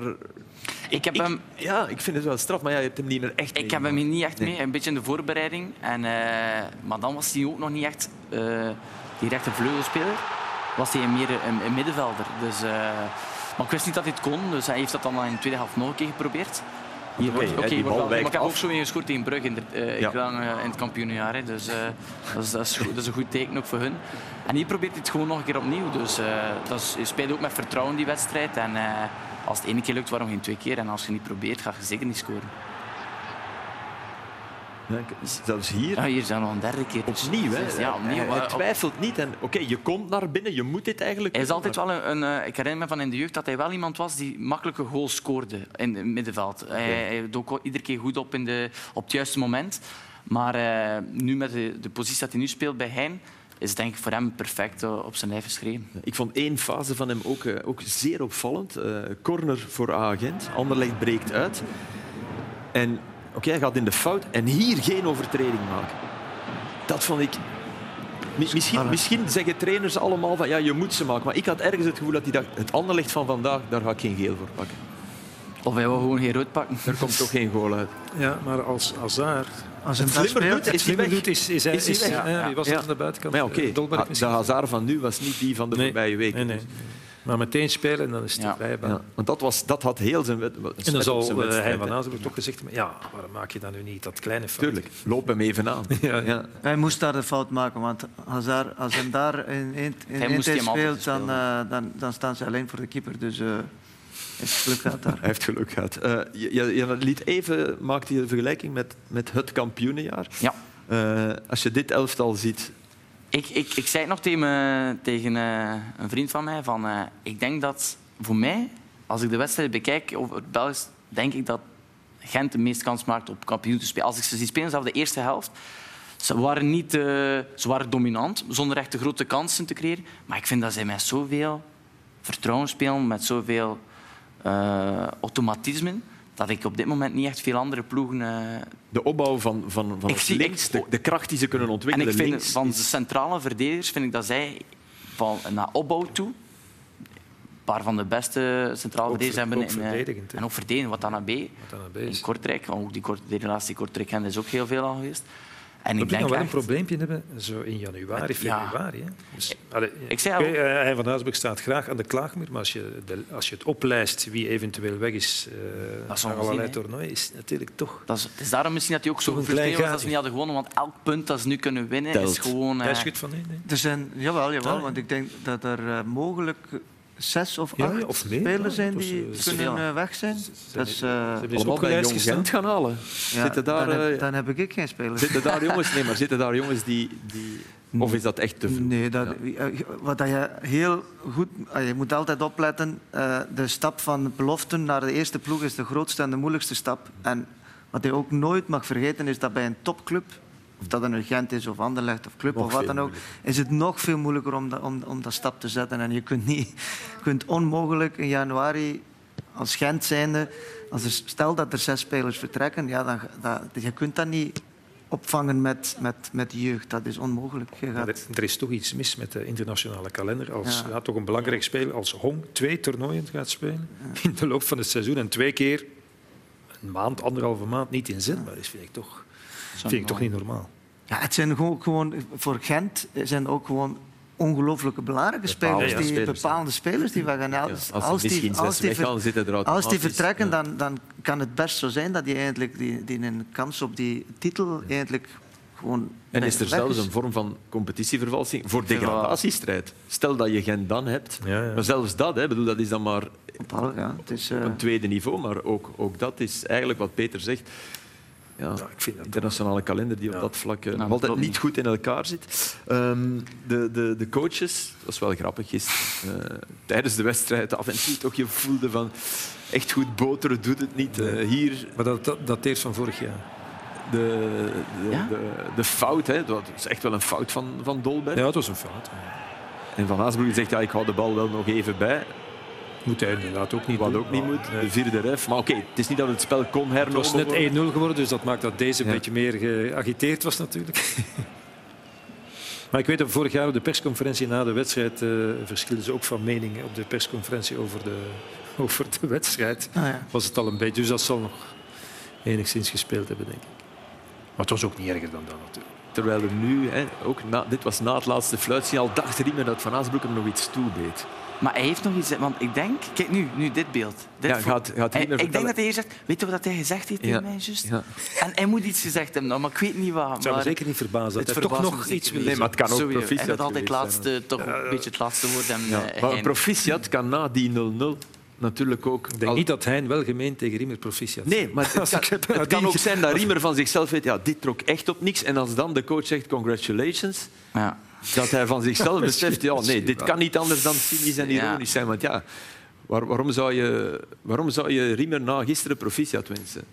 Ik heb hem Ja, ik vind het wel straf, maar ja, je hebt hem niet meer echt Ik heb hem niet echt Nee. mee, een beetje in de voorbereiding. En, eh, maar dan was hij ook nog niet echt eh, die rechte vleugelspeler. Was hij meer een, een middenvelder. Dus, eh, maar ik wist niet dat hij het kon, dus hij heeft dat dan in de tweede helft nog een keer geprobeerd. Hier Oké, wordt, oké, die wordt bal wel- maar ik heb af. ook zo in gescoord tegen Brugge in, de, eh, Ja. eh, in het kampioenjaar. hè. Dus dat, is, dat, is goed, dat is een goed teken ook voor hun. En hier probeert hij het gewoon nog een keer opnieuw. Dus dat is, je speelt ook met vertrouwen die wedstrijd. En als het ene keer lukt, waarom geen twee keer? En als je niet probeert, ga je zeker niet scoren. Ja, zelfs hier Ja, hier zijn we een derde keer. Opnieuw. Hè. Ja, opnieuw. Hij, op- twijfelt niet. En, Oké, je komt naar binnen, je moet dit eigenlijk Hij is altijd wel een, een, eh, ik herinner me van in de jeugd dat hij wel iemand was die makkelijke goals scoorde in het middenveld. Hij, hij dook ook iedere keer goed op in de, op het juiste moment. Maar eh, nu met de, de positie dat hij nu speelt bij Hein, is het denk ik voor hem perfect eh, op zijn lijf geschreven. Ik vond één fase van hem ook, eh, ook zeer opvallend. Eh, corner voor A-agent. Anderlecht breekt uit. En oké, hij gaat in de fout. En hier geen overtreding maken. Dat vond ik... Mi- Misschien, misschien zeggen trainers allemaal van ja, je moet ze maken. Maar ik had ergens het gevoel dat hij dacht, het Anderlecht van vandaag, daar ga ik geen geel voor pakken. Of hij wil gewoon geen rood pakken. Er komt toch geen goal uit. Ja, maar als Hazard Als Het hij dat flimmer speelt, doet, is hij slimmer weg. doet, is, is hij... Is hij is- ja, Ja. Wie was Ja. aan de buitenkant? Maar ja, oké, Eh, de? Hazard van nu was niet die van de Nee. voorbije week. Nee, nee. Maar meteen spelen en dan is het Ja. Ja, want dat, was, dat had heel zijn, een En dan zal uh, wedstrijd, hij van. Azenbroek toch gezegd hebben, ja, waarom maak je dan nu niet dat kleine fout? Tuurlijk, loop hem even aan. Ja. Ja. hij moest daar de fout maken, want Hazard, als hij daar in één in altijd speelt, dan, eh, dan, dan staan ze alleen voor de keeper. Dus eh het geluk gaat daar. Hij heeft geluk gehad. Eh, je, je- je liet even, maakte je de vergelijking met, met het kampioenenjaar. Ja. Eh, als je dit elftal ziet, Ik, ik, ik zei het nog tegen, me- tegen eh, een vriend van mij. Van, eh, ik denk dat voor mij, als ik de wedstrijd bekijk over het Belgisch, denk ik dat Gent de meeste kans maakt op kampioen te spelen. Als ik ze zie spelen, zelfs de eerste helft, ze waren, niet, eh, ze waren dominant, zonder echt de grote kansen te creëren. Maar ik vind dat zij met zoveel vertrouwen spelen, met zoveel uh, automatismen, dat ik op dit moment niet echt veel andere ploegen... Uh... De opbouw van, van, van zie, links, ik, de, de, kracht die ze kunnen ontwikkelen En ik vind links, van de centrale verdedigers vind ik dat zij van naar opbouw toe een paar van de beste centrale verdedigers hebben. Ook in, en ook verdedigen, wat dan aan B. In Kortrijk, ook die, kort, die relatie Kortrijk is ook heel veel aan geweest. En ik denk wel echt... een probleempje hebben zo in januari, februari. Ja. Dus, allee, ik zei al... Hij van Huisburg staat graag aan de klaagmuur, maar als je, de, als je het oplijst wie eventueel weg is uh, naar allerlei toernooien, is natuurlijk toch... Dat is, het is daarom misschien dat hij ook zo gefrustreerd was dat ze niet hadden gewonnen, want elk punt dat ze nu kunnen winnen Telt. is gewoon... Uh... Hij schudt van nee, nee. Er zijn, jawel, jawel, ah, want ik denk dat er uh, mogelijk zes of acht ja, of meer, spelers zijn was, die uh, kunnen uh, weg zijn. Dat is, uh, allemaal bij Jong Gent gaan halen. Ja, zitten daar, dan, heb, dan heb ik geen spelers. Zitten daar jongens, nee, maar zitten daar jongens die, die of is dat echt te veel? Nee, dat, ja. wat dat je heel goed... Je moet altijd opletten. Uh, de stap van beloften naar de eerste ploeg is de grootste en de moeilijkste stap. En wat je ook nooit mag vergeten is dat bij een topclub of dat een Gent is of Anderlecht of Club nog of wat dan ook, moeilijker. is het nog veel moeilijker om, dat, om, om dat stap te zetten. En je kunt, niet, kunt onmogelijk in januari als Gent zijnde, als er, stel dat er zes spelers vertrekken, ja, dan, dat, je kunt dat niet opvangen met, met, met jeugd. Dat is onmogelijk. Gaat... er, er, is toch iets mis met de internationale kalender. Als ja. Ja, toch een belangrijk speler als Hong twee toernooien gaat spelen ja. in de loop van het seizoen en twee keer een maand, anderhalve maand niet inzetbaar is, vind ik toch, vind ik toch niet normaal. Ja, het zijn gewoon, gewoon voor Gent zijn ook gewoon ongelooflijke belangrijke spelers, die, spelers, bepaalde spelers die we gaan ja, als, als, die, als die, ver, zitten als die vertrekken, ja. dan, dan kan het best zo zijn dat die, eigenlijk die, die een kans op die titel eigenlijk gewoon. En is er zelfs een vorm van competitievervalsing voor degradatiestrijd? Stel dat je Gent dan hebt, ja, ja. maar zelfs dat, hè, bedoel, dat is dan maar ja, het is, uh... op een tweede niveau, maar ook, ook dat is eigenlijk wat Peter zegt. Ja, ik vind dat internationale kalender die op dat vlak uh, nog altijd niet goed in elkaar zit. Um, de, de, de coaches, dat is wel grappig, is, uh, tijdens de wedstrijd af en toe toch je voelde van echt goed boteren doet het niet. Uh, hier... Maar dat, dat dateert van vorig jaar. De, de, ja? de, de, fout, hè, dat is echt wel een fout van, van Dolberg. Ja, het was een fout. En Van Aasbroek zegt, ja, ik hou de bal wel nog even bij. Moet hij inderdaad ook niet Wat doen. ook niet moet. De vierde ref. Maar oké, okay, het is niet dat het spel kon hernomen Het was net 1-0 geworden, dus dat maakt dat deze een ja. beetje meer geagiteerd was natuurlijk. maar ik weet dat vorig jaar op de persconferentie na de wedstrijd uh, verschilden ze ook van mening op de persconferentie over de, over de wedstrijd. Ah, ja. Was het al een beetje, dus dat zal nog enigszins gespeeld hebben, denk ik. Maar het was ook niet erger dan dat natuurlijk. Terwijl er nu, hè, ook na, dit was na het laatste fluitsignaal, dacht Riemen dat Van Aasbroek hem nog iets toedeed. Maar hij heeft nog iets... Want ik denk... Kijk nu, nu dit beeld. Dit ja, gaat, gaat hij, ik denk dat hij hier zegt... Weet je wat hij gezegd heeft tegen ja. mij, juist? Ja. En hij moet iets gezegd hebben, maar ik weet niet wat. Het zou me zeker niet verbazen dat hij toch nog iets wil Nee, maar het kan ook proficiat Hij had altijd laatste, toch een beetje het laatste woord. En, ja. uh, maar proficiat kan na die 0-0 natuurlijk ook... Ik denk al... niet dat hij wel gemeen tegen Riemer proficiat Nee, maar het, kan, het, het kan ook zijn dat Riemer van zichzelf weet... Ja, dit trok echt op niks. En als dan de coach zegt congratulations... Ja. Dat hij van zichzelf beseft, ja, nee, dit kan niet anders dan cynisch en ironisch zijn. Want ja, waar, waarom, zou je, waarom zou je Riemer na gisteren proficiat wensen?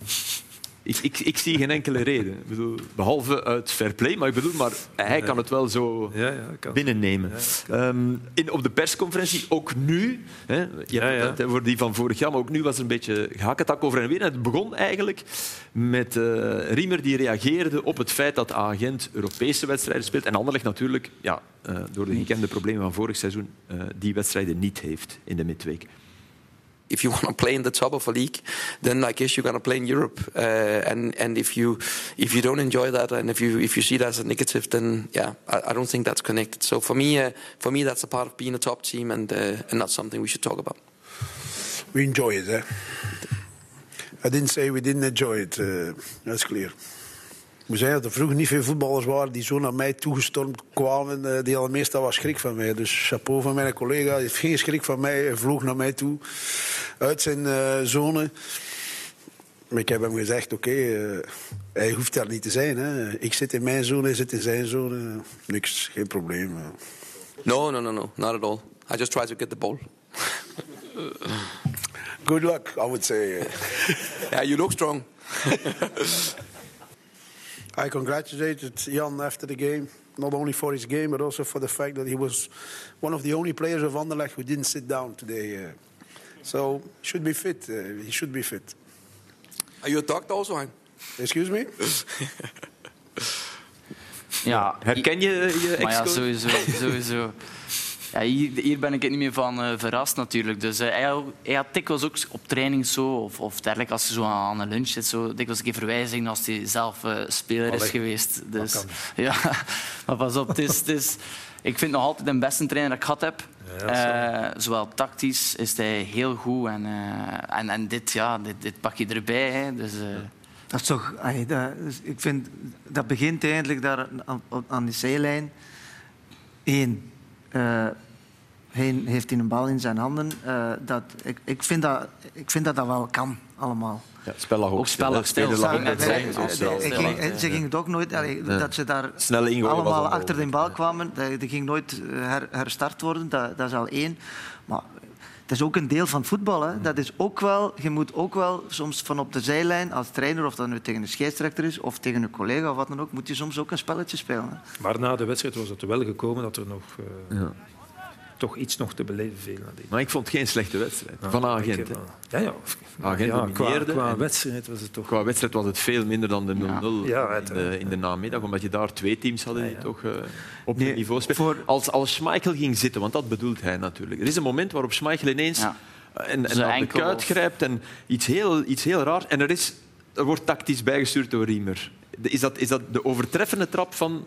Ik, ik, ik, zie geen enkele reden. Ik bedoel, behalve uit fair play, maar ik bedoel, maar hij kan het wel zo ja, ja, kan. binnennemen. Ja, um, in, op de persconferentie, ook nu, hè, je hebt het voor die van vorig jaar, maar ook nu was er een beetje gehakketak over en weer. En het begon eigenlijk met uh, Riemer die reageerde op het feit dat agent Europese wedstrijden speelt en Anderlecht natuurlijk, ja, uh, door de gekende problemen van vorig seizoen, uh, die wedstrijden niet heeft in de midweek. If you want to play in the top of a league, then I guess you're going to play in Europe. Uh, and and if you if you don't enjoy that, and if you if you see that as a negative, then yeah, I, I don't think that's connected. So for me, uh, for me, that's a part of being a top team, and uh, and not something we should talk about. We enjoy it. Eh? I didn't say we didn't enjoy it. that's clear. Ik moet zeggen dat er vroeger niet veel voetballers waren die zo naar mij toegestormd kwamen. Uh, die al meestal was schrik van mij. Dus chapeau van mijn collega. Hij heeft geen schrik van mij. Hij vloog naar mij toe. Uit zijn uh, zone. Maar ik heb hem gezegd, oké, okay, uh, hij hoeft daar niet te zijn. Hè. Ik zit in mijn zone, hij zit in zijn zone. Niks, geen probleem. No, no, no, no. Not at all. I just try to get the ball. Good luck, I would say. yeah, you look strong. I congratulated Jan after the game, not only for his game, but also for the fact that he was one of the only players of Anderlecht who didn't sit down today. Uh, so should be fit. Uh, he should be fit. Are you a doctor also, Hein? Excuse me? ja, Herken je je ex Maar ja, sowieso. sowieso. Ja, hier, hier, ben ik het niet meer van uh, verrast natuurlijk. Dus uh, hij, hij, had dikwijls ook op training zo, of, of dergelijke, als hij zo aan een lunch zit, zo, dikwijls een keer verwijzing als hij zelf uh, speler is geweest. Dus, ja, maar pas op, het is, het is, ik vind nog altijd de beste trainer dat ik gehad heb. Ja, zowel tactisch is hij heel goed en, en, en dit, ja, dit, dit pak je erbij. Hè. Dus, dat is toch, ay, dat, ik vind, dat begint eigenlijk daar aan, aan de zijlijn. Eén, uh, hij heeft hij een bal in zijn handen. Uh, dat, ik, ik, vind dat, ik vind dat dat wel kan, allemaal. Ja, het spel lag ook, ook spel lag stil. Ze gingen het ook nooit... Allee, ja. Dat ze daar allemaal achter de bal kwamen. Dat, dat ging nooit her, herstart worden. Dat, dat is al één. Maar het is ook een deel van voetbal. Hè. Dat is ook wel, je moet ook wel soms van op de zijlijn als trainer, of dat nu tegen een scheidsrechter is of tegen een collega of wat dan ook, moet je soms ook een spelletje spelen. Hè. Maar na de wedstrijd was het wel gekomen dat er nog uh, ja. Toch iets nog te beleven viel. Maar ik vond het geen slechte wedstrijd van Agent. Ja, ja. Agent ja, qua, qua, wedstrijd was het toch... Qua wedstrijd was het veel minder dan de 0-0 ja. in, de, in de namiddag, omdat je daar twee teams hadden die toch uh, op nee, niveau spelen. Voor... Als, als Schmeichel ging zitten, want dat bedoelt hij natuurlijk. Er is een moment waarop Schmeichel ineens en, en aan de kuit grijpt en iets heel, iets heel raar. En er, is, er wordt tactisch bijgestuurd door Riemer. Is dat, is dat de overtreffende trap van,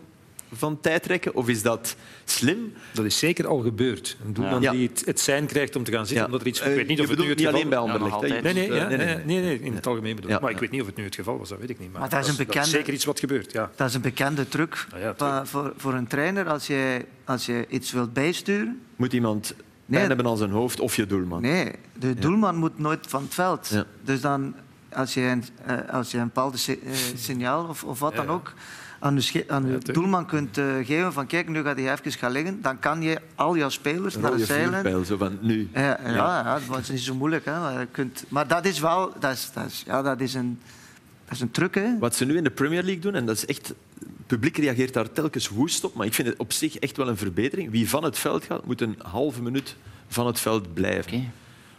van tijdrekken of is dat slim? Dat is zeker al gebeurd. Een doelman ja. die het, het zijn krijgt om te gaan zitten. Ja. Omdat er iets, ik weet niet of het nu het niet alleen bij Anderlecht. Ja, nee, nee, nee, nee, nee, nee, in het algemeen bedoel Maar ik weet niet of het nu het geval was, dat weet ik niet. Maar, maar dat, is een bekende, dat is zeker iets wat gebeurt. Ja. Dat is een bekende truc voor, voor een trainer. Als je, als je iets wilt bijsturen... Moet iemand pijn hebben aan zijn hoofd of je doelman. Nee, de doelman moet nooit van het veld. Ja. Dus dan, als je een, uh, als je een bepaald uh, signaal of, of wat dan ook aan de, aan de doelman kunt uh, geven van kijk, nu gaat hij even gaan liggen, dan kan je al jouw spelers naar de zijlijn... zo van nu. Ja, ja, ja. dat is niet zo moeilijk. Hè. Maar, kunt, maar dat is wel... Dat is, dat is, ja, dat is een... Dat is een truc, hè? Wat ze nu in de Premier League doen, en dat is echt... Het publiek reageert daar telkens woest op, maar ik vind het op zich echt wel een verbetering. Wie van het veld gaat, moet een halve minuut van het veld blijven. Okay.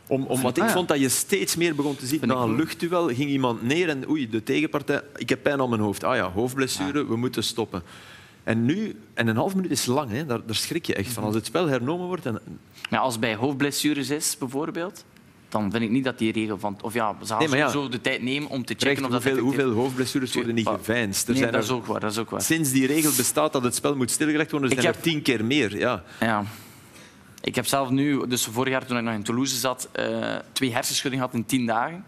Om, om, wat ik vond dat je steeds meer begon te zien. Na een luchtduel ging iemand neer en oei, de tegenpartij... Ik heb pijn aan mijn hoofd. Ah ja, hoofdblessure, we moeten stoppen. En nu, en een half minuut is lang, hè, daar, daar schrik je echt van. Als het spel hernomen wordt... En... Ja, als bij hoofdblessures is, bijvoorbeeld, dan vind ik niet dat die regel van... Of ja, ze gaan nee, ja, zo de tijd nemen om te checken of dat hoeveel, hoeveel hoofdblessures worden niet geveinsd? Er nee, zijn dat, is ook waar, dat is ook waar. Sinds die regel bestaat dat het spel moet stilgelegd worden, zijn er tien keer meer. Ja. ja. Ik heb zelf nu, dus vorig jaar toen ik nog in Toulouse zat, uh, twee hersenschuddingen gehad in tien dagen.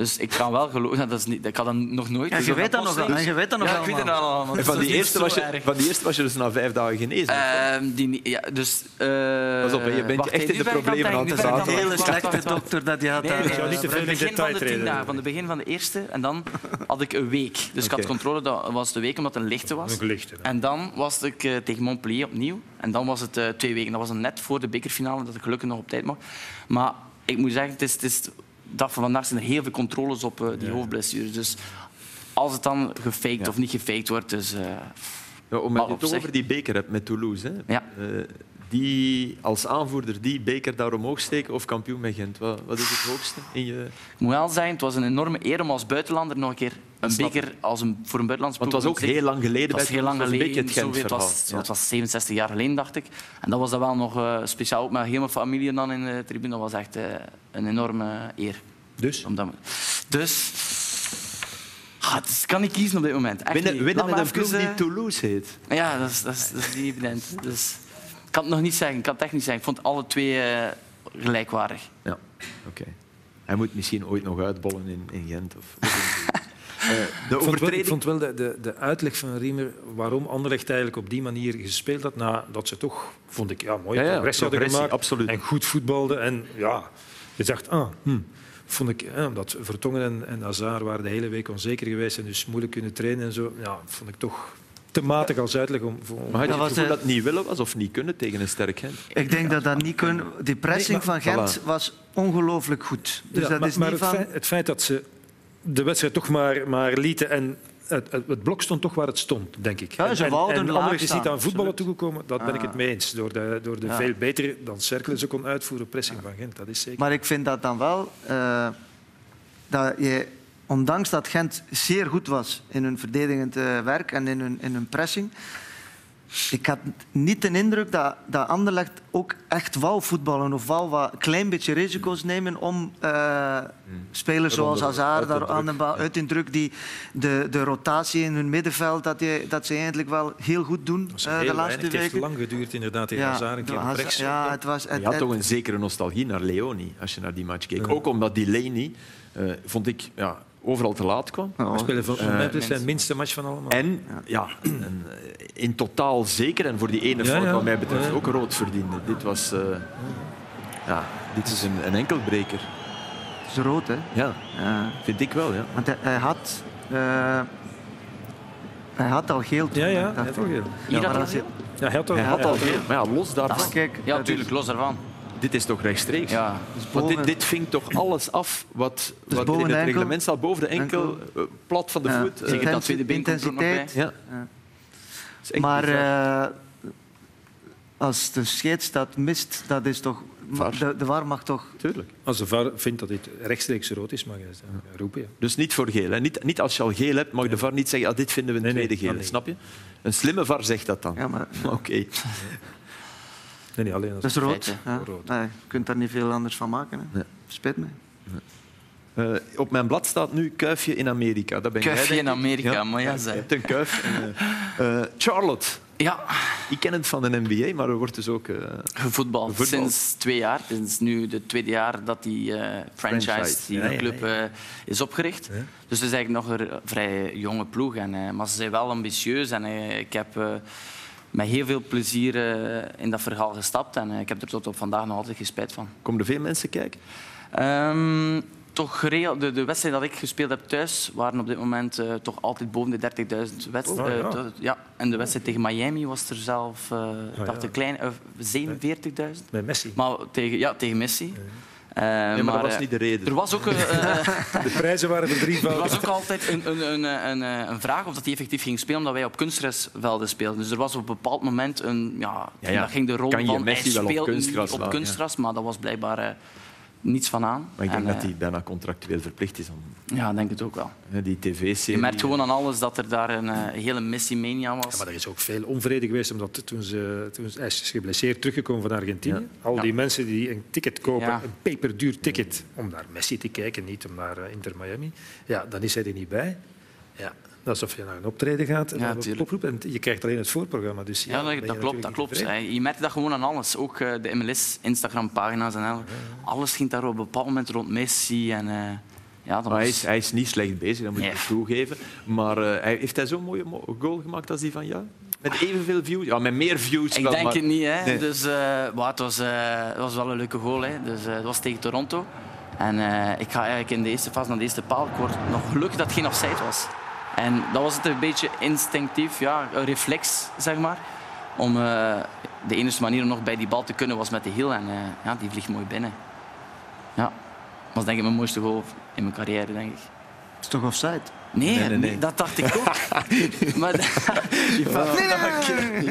Dus ik kan wel geloven, dat is niet, ik had dat nog nooit. Ja, je, weet dat nog wel. je weet dat nog ja, ik weet het allemaal. En van, die eerste was je, van die eerste was je dus na vijf dagen genezen? Uh, die, ja, dus, uh, Pas op, je bent wacht, echt in de problemen aan het zaten. Een hele slechte dokter dat je had. Nee, nee, nee, niet te veel in begin van de tien dagen, van het begin van de eerste. En dan had ik een week. Dus okay. ik had controle, dat was de week omdat het een lichte was. Een lichte, en dan was ik uh, tegen Montpellier opnieuw. En dan was het uh, twee weken. Dat was net voor de bekerfinale, dat ik gelukkig nog op tijd mocht. Maar ik moet zeggen, het is, het is dag van vandaag zijn er heel veel controles op uh, die ja. hoofdblessures. Dus als het dan gefaked ja. of niet gefaked wordt, dus... Uh, ja, omdat je het over die beker hebt met Toulouse. Hè? Ja. Uh, die als aanvoerder die beker daar omhoog steken of kampioen met Gent? Wat, wat is het hoogste in je... Ik moet wel zeggen, het was een enorme eer om als buitenlander nog een keer een beker als een, voor een buitenlands Want het was ook heel lang geleden. Het was heel lang geleden. Het, het, het, was, ja. het was 67 jaar geleden, dacht ik. En dat was dan wel nog uh, speciaal, ook met heel mijn familie dan in de tribune. Dat was echt uh, een enorme eer. Dus? Omdat, dus... Ah, kan ik kiezen op dit moment. Echt winnen winnen met een ploeg die Toulouse heet. Ja, dat is, dat is, dat is niet evident. Dus, kan het nog niet zeggen. Ik kan het echt niet zeggen. Ik vond alle twee uh, gelijkwaardig. Ja, oké. Okay. Hij moet misschien ooit nog uitbollen in, in Gent. Of, uh, de ik, vond wel, ik vond wel de, de, de uitleg van Riemer waarom Anderlecht eigenlijk op die manier gespeeld had, nadat ze toch, vond ik, ja, mooie ja, ja, progressie hadden gemaakt absoluut. en goed voetbalden. En ja, je dacht, ah, hm, vond ik, omdat Vertongen en, en Azar waren de hele week onzeker geweest en dus moeilijk kunnen trainen en zo, ja, vond ik toch te matig als uitleg. Om, om... Maar had je het gevoel dat het niet willen was of niet kunnen tegen een sterk Gent? Ik denk dat dat niet kunnen. Die pressing nee, maar, van Gent voilà. was ongelooflijk goed. Dus ja, dat maar, is maar niet het, van... feit, het, feit, dat ze de wedstrijd toch maar, maar lieten en het, het, blok stond toch waar het stond, denk ik. Ja, ze en, en, en is niet aan voetballen toegekomen, dat ben ik het mee eens. Door de, door de veel beter dan Cercle ze kon uitvoeren pressing van Gent, dat is zeker. Maar ik vind dat dan wel... Uh, dat je, ondanks dat Gent zeer goed was in hun verdedigend uh, werk en in hun, in hun pressing ik had niet de indruk dat, dat Anderlecht ook echt wou voetballen of wou wat klein beetje risico's nemen om uh, spelers zoals Hazard daar aan de bal, uit in druk, die de, de rotatie in hun middenveld, dat, die, dat ze eigenlijk wel heel goed doen uh, de laatste weken. Het heeft lang geduurd inderdaad in ja, Hazard een keer Hazard, ja, het was, het, Je had toch een zekere nostalgie naar Leoni als je naar die match keek. Ook omdat die Leni, uh, vond ik, ja, overal te laat kwam. Oh. We spelen voor uh, zijn minste match van allemaal. En ja, en, eh, in totaal zeker, en voor die ene fout wat mij betreft ook rood verdiende. Dit was... Uh, ja, dit is een, een enkelbreker. Het is rood, hè? Ja, vind ik wel, ja. Want hij, hij had... Uh, hij had al geel. Ja, ja, hij had al geel. Ja, maar Ja, hij had al, hij had al geel. Maar ja, los daarvan. Kijk, ja, natuurlijk, los daarvan dit is toch rechtstreeks? Ja. Want dit, dit vinkt toch alles af wat, dus wat in het reglement staat, boven de enkel, enkel. Uh, plat van de ja. voet. Zeker uh, dat tweede intensiteit. Ja. ja. Maar uh, als de scheids dat mist, dat is toch... De, de VAR mag toch... Tuurlijk. Als de VAR vindt dat dit rechtstreeks rood is, mag je ja. roepen. Ja. Dus niet voor geel. Hè? Niet, niet als je al geel hebt, mag de VAR niet zeggen ah, dit vinden we een nee, tweede nee, geel. Snap je? Een slimme VAR zegt dat dan. Ja, maar... Oké. Okay. Nee, niet alleen. Dat is rood. Ja. rood. Nee, je kunt daar niet veel anders van maken. Hè. Spijt me. Uh, op mijn blad staat nu kuifje in Amerika. Dat ben kuifje in Amerika, ja. maar ja, Je hebt een kuif. Uh, Charlotte. Ja. Ik ken het van de NBA, maar er wordt dus ook uh, gevoetbald. Sinds twee jaar. Het is nu het tweede jaar dat die franchise, franchise. die ja, club, is opgericht. Dus het is eigenlijk nog een vrij jonge ploeg. En, maar ze zijn wel ambitieus. En ik heb met heel veel plezier uh, in dat verhaal gestapt. En uh, ik heb er tot op vandaag nog altijd geen spijt van. Komen er veel mensen kijken? Um, toch de, de wedstrijd dat ik gespeeld heb thuis waren op dit moment uh, toch altijd boven de 30.000 wedstrijden. Oh, ja. ja. En de wedstrijd tegen Miami was er zelf, uh, oh, dacht een klein, 47.000. Met Messi? Maar tegen, ja, tegen Messi. Uh, nee, maar, dat was niet de reden. Er was ook, uh, de prijzen waren verdrievoudigd. Er was ook altijd een, een, een, een, vraag of dat hij effectief ging spelen, omdat wij op kunstgrasvelden speelden. Dus er was op een bepaald moment een... Ja, ja, ja. Dat ging de rol kan van... Messi wel op kunstgras, op kunstgras maar dat was blijkbaar niets van aan. Maar ik denk en, dat hij bijna contractueel verplicht is om... Ja, denk het ook wel. Die tv-serie... Je merkt gewoon aan alles dat er daar een uh, hele Messi-mania was. Ja, maar er is ook veel onvrede geweest, omdat toen, ze, toen hij is geblesseerd teruggekomen van Argentinië, ja. al die mensen die een ticket kopen, een peperduur ticket, om naar Messi te kijken, niet om naar uh, Inter Miami, ja, dan is hij er niet bij. Ja, alsof je naar een optreden gaat en ja, oproep en je krijgt alleen het voorprogramma. Dus ja, ja dat, klopt. Dat klopt. Je merkt dat gewoon aan alles. Ook uh, de MLS, Instagram-pagina's en al. Alles ging daar op een bepaald moment rond Messi. En, uh, ja, hij, is, hij, is, niet slecht bezig, dat moet je toegeven. Maar uh, hij, heeft hij zo'n mooie goal gemaakt als die van jou? Met evenveel views? Ja, met meer views. Ik denk maar... het niet. Hè. Nee. Dus, maar het, was, het was wel een leuke goal. Hè. Dus, het was tegen Toronto. En ik ga eigenlijk in de eerste fase naar de eerste paal. Ik word nog gelukkig dat het geen offside was. En dat was het een beetje instinctief, ja, een reflex, zeg maar. Om, uh, de enige manier om nog bij die bal te kunnen was met de hiel. En uh, ja, die vliegt mooi binnen. Ja, dat was denk ik mijn mooiste goal in mijn carrière, denk ik. Is toch offside? Nee, nee, nee, nee. dat dacht ik ook. maar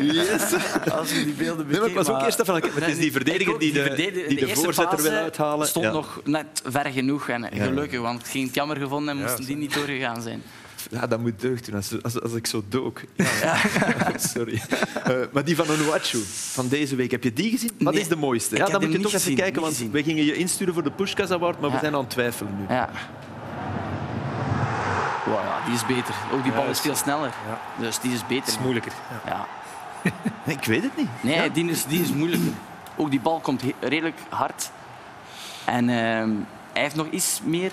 yes. Als je die beelden bekeek... Nee, maar was ook eerst van, het is die verdediger die de, die, de, de voorzitter wil uithalen. stond ja. nog net ver genoeg. En gelukkig, want het ging het jammer gevonden en moesten die niet doorgegaan zijn. Ja, dat moet deugd doen als, als, als ik zo dook. Ja. Sorry. Uh, maar die van Onuachu, van deze week, heb je die gezien? Wat is de mooiste? Ja, dan moet je toch even kijken, want we gingen je insturen voor de Pushkas Award, maar we zijn aan het twijfelen nu. Ja. Wow, die is beter. Ook die bal is veel sneller. Dus die is beter. Dat is moeilijker. Ja. ik weet het niet. Nee, die, is, die is moeilijker. Ook die bal komt redelijk hard. En uh, hij heeft nog iets meer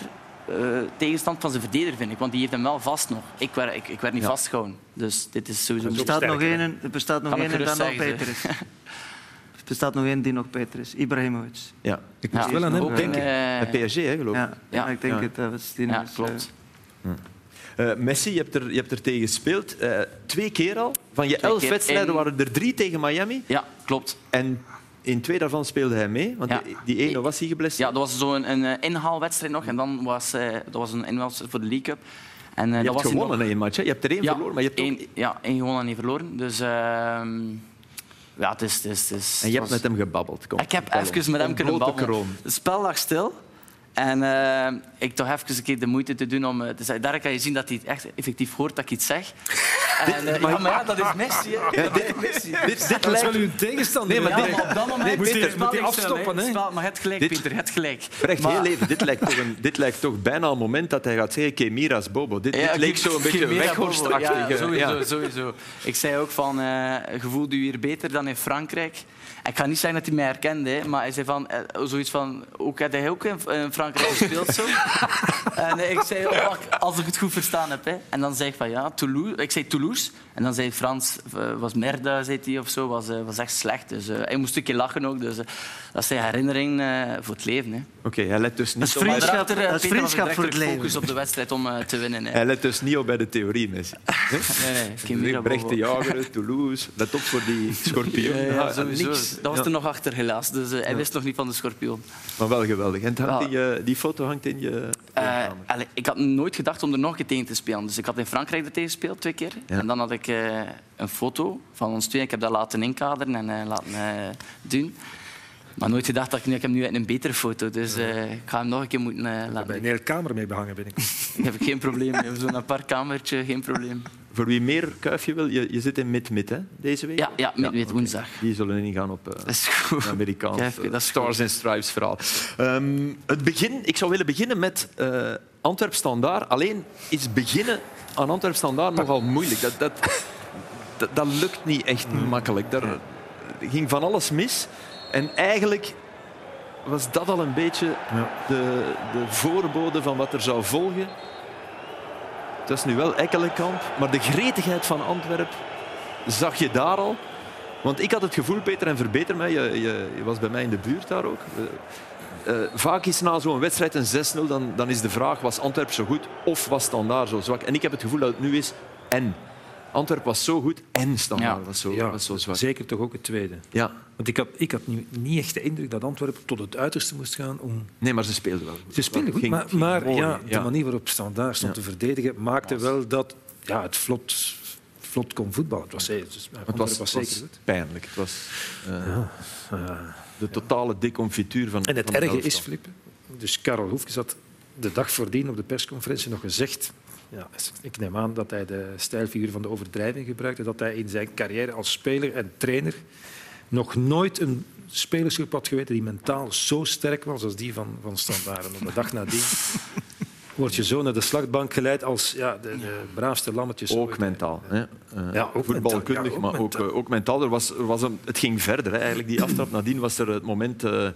uh, tegenstand van zijn verdediger, vind ik. Want die heeft hem wel vast nog. Ik werd, ik, ik werd niet ja. vastgehouden. Dus dit is sowieso... Er bestaat nog één er bestaat nog één die nog beter is. er bestaat nog één die nog beter is. Ibrahimovic. Ja. Ik moest ja. wel aan hem denken. Met PSG, hè, geloof ik. Ja, ja, ik denk ja. het. Dat was die ja, klopt. Uh, Messi, je hebt, er, je hebt er tegen gespeeld. Uh, twee keer al. Van je twee elf wedstrijden waren er drie tegen Miami. Ja, klopt. En in twee daarvan speelde hij mee. Want die, ene was hij geblesseerd. Ja, dat was zo'n een, een inhaalwedstrijd nog. En dan was uh, dat was een inhaalwedstrijd voor de League Cup. En, uh, je dat hebt was gewonnen in één match. Hè? Je hebt er één ja, verloren, maar je hebt één, ook... Ja, één gewonnen en één verloren. Dus... Uh, ja, het is, het is, het is, en je hebt met hem gebabbeld. Kom, ik heb even met hem kunnen babbelen. Het spel lag stil. En uh, ik toch even een keer de moeite te doen om uh, te zeggen. Daar kan je zien dat hij het echt effectief hoort dat ik iets zeg. En, uh, ja, maar ja, dat is Messi. Hè. Ja, dit, Messi. dit, dit, lijkt... wel uw tegenstander. Nee, maar, dit... ja, maar op dat moment nee, moet je, moet je afstoppen. Hè? maar het gelijk, dit... Peter, het gelijk. Recht maar... heel even. Dit lijkt, toch een, dit lijkt toch bijna een moment dat hij gaat zeggen Kemiras Bobo. Dit, dit leek zo een beetje weghorstachtig. Ja, sowieso, sowieso. Ik zei ook van, gevoelde u hier beter dan in Frankrijk? Ik ga niet zeggen dat hij mij herkende, maar hij zei van, uh, zoiets van, ook, had hij ook in, Frankrijk gespeeld zo? en ik zei, oh, als ik het goed verstaan heb. Hè. En dan zei ik van, ja, Toulouse. Ik zei Toulouse. En dan zei Frans, uh, was Merda, zei hij of zo, was, was echt slecht. Dus uh, hij moest een keer lachen ook. Dus dat is zijn herinnering voor het leven. Oké, okay, hij let dus niet dat is vriendschap, op... Dat is vriendschap voor het leven. focus op de wedstrijd om te winnen. Hè. Hij let dus niet op bij de theorie, Messi. nee, nee. Brecht de Jager, Toulouse. Let op voor die schorpioen. Ja, ja, sowieso. Dat was er nog achter, helaas. Dus hij wist nog niet van de schorpioen. Maar wel geweldig. En hangt je, die foto hangt in je... Allez, ik had nooit gedacht om er nog een tegen te spelen. Dus ik had in Frankrijk er tegen gespeeld, twee keer. En dan had ik een foto van ons twee. Ik heb dat laten inkaderen en uh, laten uh, doen. Maar nooit gedacht dat ik nu, ik heb nu een betere foto. Dus uh, ik ga hem nog een keer moeten uh, laten. Bij een hele kamer mee behangen ben ik. heb ik geen probleem. Ik heb zo'n apart kamertje, geen probleem. Voor wie meer kuifje wil, je, je zit in mid-mid deze week? Ja, ja mid-mid ja, woensdag. Die zullen ingaan op uh, Amerikaans Stars and Stripes verhaal. Um, het begin, ik zou willen beginnen met uh, Antwerp Standaard. Alleen is beginnen aan Antwerp Standaard nogal moeilijk. Dat, dat, dat, dat lukt niet echt makkelijk. Daar ging van alles mis. En eigenlijk was dat al een beetje de, de voorbode van wat er zou volgen. Het is nu wel Ekkelenkamp, maar de gretigheid van Antwerp zag je daar al. Want ik had het gevoel, Peter, en verbeter mij, je, je, je was bij mij in de buurt daar ook. Uh, vaak is na zo'n wedstrijd een 6-0, dan, dan is de vraag, was Antwerp zo goed of was Standaard zo zwak? En ik heb het gevoel dat het nu is en. Antwerp was zo goed en Standaard was, zo, ja, was zo zwak. Zeker toch ook het tweede. Ja. Want ik had, ik had niet echt de indruk dat Antwerpen tot het uiterste moest gaan om... Nee, maar ze speelden wel Ze speelden goed, maar, maar ja, de manier waarop Standaard stond te verdedigen maakte wel dat ja, het vlot, vlot kon voetballen. Het was, dus, het was, was zeker goed. pijnlijk. Het was uh, de totale deconfituur van En het van erge is, Flippen, dus Karel Hoefkes had de dag voordien op de persconferentie nog gezegd ja, ik neem aan dat hij de stijlfiguur van de overdrijving gebruikte, dat hij in zijn carrière als speler en trainer nog nooit een spelersgroep had geweten die mentaal zo sterk was als die van, van Standaard. op de dag nadien word je zo naar de slagbank geleid als ja, de, de braafste lammetjes. Ook mentaal. Hè? Uh, ja, ook voetbalkundig, ja, maar ook, ook mentaal. Er was, er was een, het ging verder. Hè. Eigenlijk die aftrap nadien was er het moment... Uh,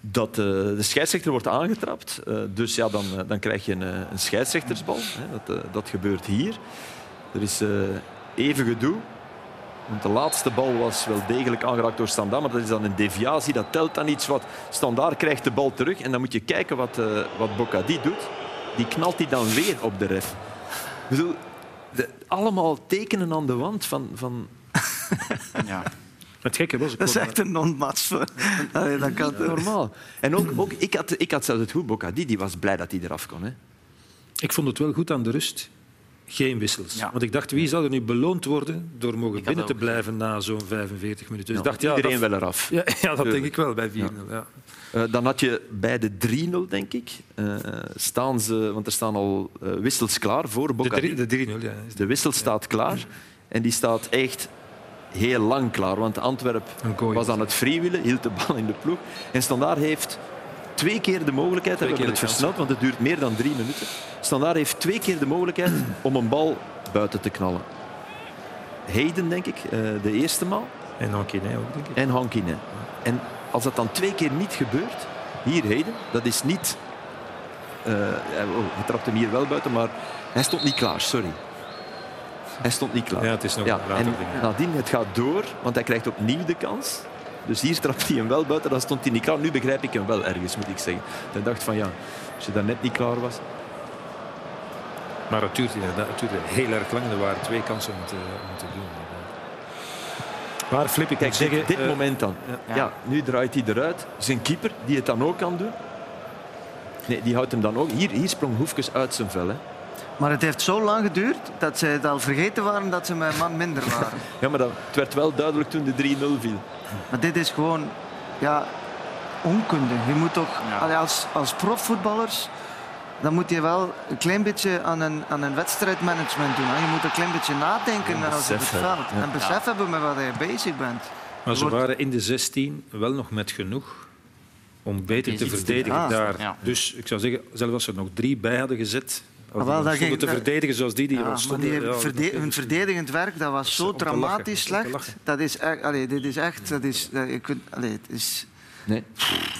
dat de, de scheidsrechter wordt aangetrapt. Uh, dus ja, dan, uh, dan krijg je een, een scheidsrechtersbal. Dat, uh, dat gebeurt hier. Er is even gedoe. Want de laatste bal was wel degelijk aangeraakt door Standaard, maar dat is dan een deviatie. Dat telt dan iets wat. Standaard krijgt de bal terug en dan moet je kijken wat, wat Bocadi doet. Die knalt hij dan weer op de ref. Ik allemaal tekenen aan de wand van... van... ja. Het gekke was... Dat is echt een non-match. dat kan normaal. En ook, ook, ik, had, ik had zelfs het goed. Bocadi die was blij dat hij eraf kon. Hè. Ik vond het wel goed aan de rust. Geen wissels. Ja. Want ik dacht, wie zal er nu beloond worden door mogen binnen te blijven na zo'n 45 minuten? Dus ja, dacht, ja, iedereen dat... wel eraf. Ja, ja dat denk ik wel bij 4-0. Ja. Uh, dan had je bij de 3-0, denk ik, uh, staan ze, want er staan al uh, wissels klaar voor Bocadi. De 3-0, ja. De wissel staat klaar en die staat echt heel lang klaar. Want Antwerp was aan het freewheelen, hield de bal in de ploeg. En Standaard heeft twee keer de mogelijkheid, we hebben het versneld, want het duurt meer dan drie minuten. Standaard heeft twee keer de mogelijkheid om een bal buiten te knallen. Hayden, denk ik, eh, de eerste maal. En Hankine ook, denk ik. En Hankine. En als dat dan twee keer niet gebeurt, hier Hayden, dat is niet... Uh, oh, hij trapte hem hier wel buiten, maar hij stond niet klaar, sorry. Hij stond niet klaar. Ja, het is nog ja, en nadien, het gaat door, want hij krijgt opnieuw de kans. Dus hier trapt hij hem wel buiten, dan stond hij niet klaar. Nu begrijp ik hem wel ergens, moet ik zeggen. Hij dacht van ja, als je daar net niet klaar was. Maar het duurde, het duurde heel erg lang. Er waren twee kansen om te, om te doen. Waar flip ik Kijk, zeggen, dit, moment dan. Ja. ja. nu draait hij eruit. Zijn keeper, die het dan ook kan doen. Nee, die houdt hem dan ook. Hier, hier sprong Hoefkes uit zijn vel. Hè. Maar het heeft zo lang geduurd dat ze het al vergeten waren dat ze een man minder waren. ja, maar dat, het werd wel duidelijk toen de 3-0 viel. Maar dit is gewoon ja, onkunde. Je moet toch, als, als profvoetballers, dan moet je wel een klein beetje aan een, aan een wedstrijdmanagement doen. Je moet een klein beetje nadenken als het veld. En besef hebben met wat je bezig bent. Maar ze waren in de 16 wel nog met genoeg om beter te verdedigen daar. Dus ik zou zeggen, zelfs als ze er nog drie bij hadden gezet, of ah, wel, ging, te verdedigen zoals die die ja, stonden. Die ja, hun verdedigend werk dat was zo dramatisch slecht. Dat is echt... Allee, dit is echt... Dat is, dat, je kunt, allee, het is... Nee,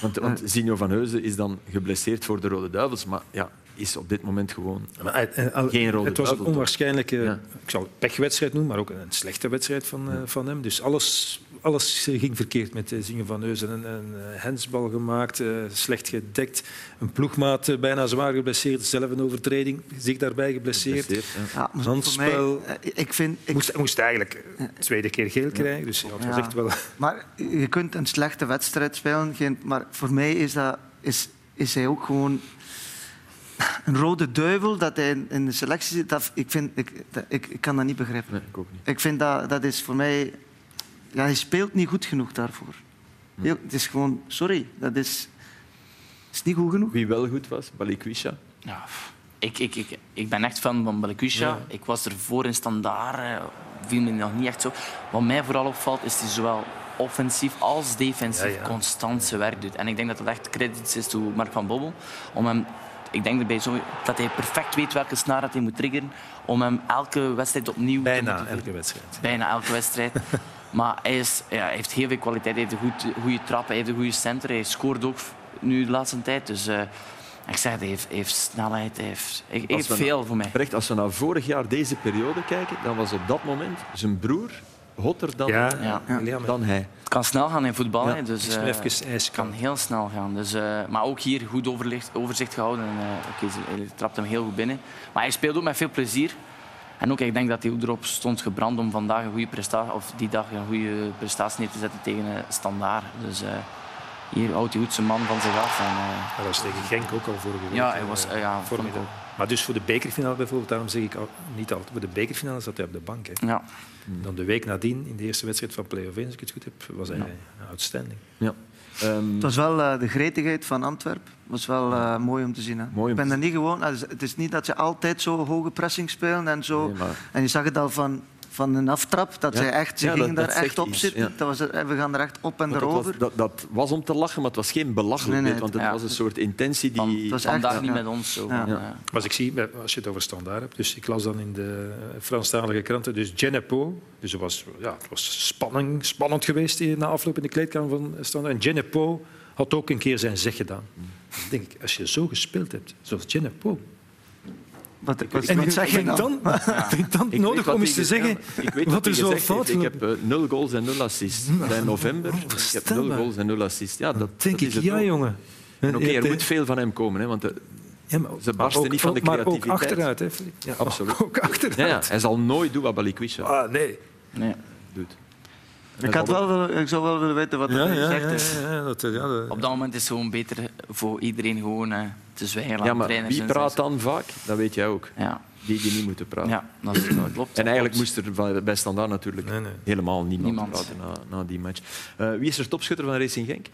want, want Zinho van Heuzen is dan geblesseerd voor de Rode Duivels. Maar ja, is op dit moment gewoon maar, geen rode Het was een onwaarschijnlijke, ik zal het pechwedstrijd noemen, maar ook een slechte wedstrijd van, uh, van hem. Dus alles alles ging verkeerd met Zingen van Neuzen. Een, een hensbal gemaakt, uh, slecht gedekt. Een ploegmaat uh, bijna zwaar geblesseerd. Zelf een overtreding, zich daarbij geblesseerd. Ja. Handspel. Mij, ik vind, ik... Moest, moest eigenlijk de tweede keer geel krijgen. Dus ja, het was echt wel... Maar je kunt een slechte wedstrijd spelen. Geen, maar voor mij is, dat, is, is hij ook gewoon een rode duivel dat hij in de selectie zit. Dat, ik, vind, ik, ik, ik kan dat niet begrijpen. Nee, ik, ook niet. ik vind dat, dat is voor mij ja, hij speelt niet goed genoeg daarvoor. Heel, het is gewoon, sorry, dat is, is niet goed genoeg. Wie wel goed was, Balikwisha? Ja, ik, ik, ik, ik ben echt fan van Balikwisha. Ik was er voor in standaard, eh, viel me nog niet echt zo. Wat mij vooral opvalt, is hij zowel offensief als defensief ja, constant zijn werk doet. En ik denk dat het echt credits is toe Mark van Bobbel. Om hem, ik denk erbij zo, dat hij perfect weet welke snaar dat hij moet triggeren om hem elke wedstrijd opnieuw Bijna te elke wedstrijd. Bijna elke wedstrijd. Maar hij, is, ja, hij heeft heel veel kwaliteit. Hij heeft een goed, goede trap, hij heeft een goede center. Hij scoort ook nu de laatste tijd. Dus uh, ik zeg, hij heeft, heeft snelheid. Hij heeft, hij, heeft veel voor mij. Recht, als we naar vorig jaar deze periode kijken, dan was op dat moment zijn broer hotter dan, ja, ja. dan hij. Het kan snel gaan in voetbal. Ja. Dus, uh, het kan heel snel gaan. Dus, uh, maar ook hier goed overzicht, overzicht gehouden. Uh, okay, hij trapt hem heel goed binnen. Maar hij speelt ook met veel plezier. En ook, ik denk dat hij erop stond gebrand om vandaag een goede prestatie, of die dag een goede prestatie neer te zetten tegen uh, Standaard. Dus uh, hier houdt hij goed zijn man van zich af. En, uh, dat was tegen Genk ook al vorige week. Ja, hij was ja, Maar dus voor de bekerfinale bijvoorbeeld, daarom zeg ik niet altijd, voor de bekerfinale zat hij op de bank. Hè. Ja. Dan de week nadien, in de eerste wedstrijd van play-off 1, als ik het goed heb, was hij ja. outstanding. Ja. Um, het was wel uh, de gretigheid van Antwerpen. was wel uh, mooi om te zien. Hè. Mooi ik ben er niet gewoon. Het is niet dat ze altijd zo hoge pressing spelen en zo. Nee, maar... En je zag het al van van een aftrap. Dat ja. zij echt, ze ja, gingen daar echt op zitten. Dat was, we gaan er echt op en erover. Dat, dat, was om te lachen, maar het was geen belachelijkheid. Nee, nee, want het was een soort intentie die... Het was vandaag niet met ons zo. Maar ik zie, als je het over standaard hebt... Dus ik las dan in de Franstalige kranten... Dus Genepo... Dus het was, ja, het was spanning, spannend geweest na afloop in de kleedkamer van standaard. En Genepo had ook een keer zijn zeg gedaan. Dan denk ik, als je zo gespeeld hebt, zoals Genepo... Wat, wat, en wat zeg je dan? dan, ja. dan nodig om eens te zeggen wat er zo fout Ik heb uh, nul goals en nul assists. In november. Oh, ik heb nul goals en nul assists. Ja, dat, denk dat ik. Ja, jongen. Oké, okay, er moet veel van hem komen. Hè, want de, ja, maar, ze barsten ook, niet van de creativiteit. Maar ook achteruit. Hè, ja, Absoluut. Ook achteruit. Ja, ja, hij zal nooit doen wat Balikwisha ah, nee. nee. doet. Ik, had wel, ik zou wel willen weten wat ja, hij ja, zegt. Is. Ja, dat, ja, Op dat moment is het gewoon beter voor iedereen gewoon uh, te zwijgen. Ja, maar wie praat dan vaak? Dat weet jij ook. Ja die die niet moeten praten. Ja, dat, klopt. En eigenlijk moest er bij Standaard natuurlijk nee, nee. helemaal niemand, niemand, praten na, na die match. Uh, wie is er topschutter van Racing Genk?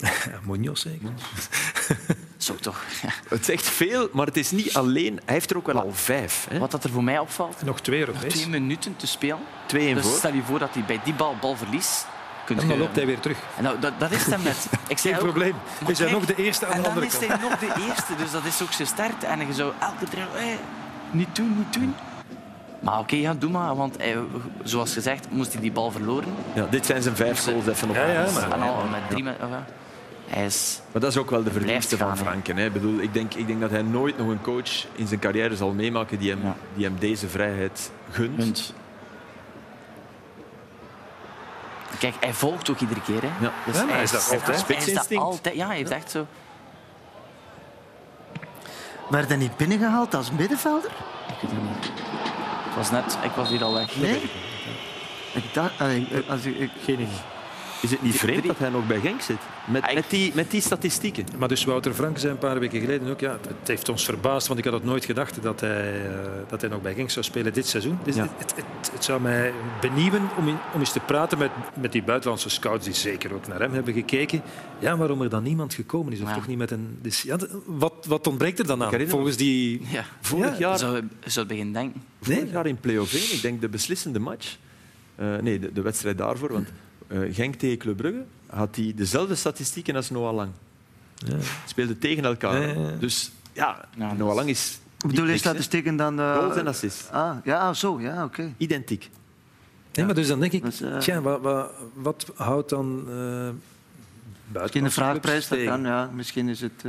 Munoz zeker. Zo toch. Het zegt veel, maar het is niet alleen. Hij heeft er ook wel al vijf. Hè? Wat dat er voor mij opvalt. Nog twee Europees. Twee minuten te spelen. Twee dus voor. Stel je voor dat hij bij die bal bal verliest. En dan loopt hij weer terug. En nou, dat, dat is hem net. Ik Geen probleem. Is hij nog de eerste aan de andere kant. En dan is hij nog de eerste. Dus dat is ook zijn start. En je zou elke drie niet doen, niet doen. Maar oké, ja, doe maar. Want hij, zoals gezegd, moest hij die bal verloren. Ja, dit zijn zijn vijf goals even op. Ja, ja, maar, en al met drie... Met, hij is, maar dat is ook wel de verdienste van Franken. Ik, bedoel, ik, denk, ik denk dat hij nooit nog een coach in zijn carrière zal meemaken die hem, die hem deze vrijheid gunt. Kijk, hij volgt ook iedere keer. Hè. Ja. Dus hij, is dat altijd. Hij is dat altijd. Ja, hij heeft echt zo... Werd hij niet binnengehaald als middenvelder? Ik weet het niet. Het was net, ik was hier al weg. Nee? Ik dacht... als ik, Geen idee. Is het niet vreemd dat hij nog bij Genk zit? Met, met, die, met die statistieken. Maar dus Wouter Frank zei een paar weken geleden ook... Ja, het heeft ons verbaasd, want ik had het nooit gedacht dat hij, uh, dat hij nog bij Genk zou spelen dit seizoen. Dus het, het, het, zou mij benieuwen om, in, om eens te praten met, met die buitenlandse scouts die zeker ook naar hem hebben gekeken. Ja, waarom er dan niemand gekomen is. Of toch niet met een... Dus, ja, wat, wat ontbreekt er dan aan? Volgens die... Ja. Vorig jaar... Zou, zou beginnen denken. Vorig jaar in play-off 1, ik denk de beslissende match... Uh, nee, de, de wedstrijd daarvoor, want uh, Genk tegen Club Brugge had hij dezelfde statistieken als Noah Lang. Ja. Speelden tegen elkaar. Ja, dus ja, Noah Lang is... Bedoel je statistieken dan... Uh... Goals en assists. Ah, ja, zo. Ja, oké. Identiek. Nee, maar dus dan denk ik, dus, uh... tja, wat, wat, wat, houdt dan... Uh, Misschien een vraagprijs, dat kan, ja. Misschien is het...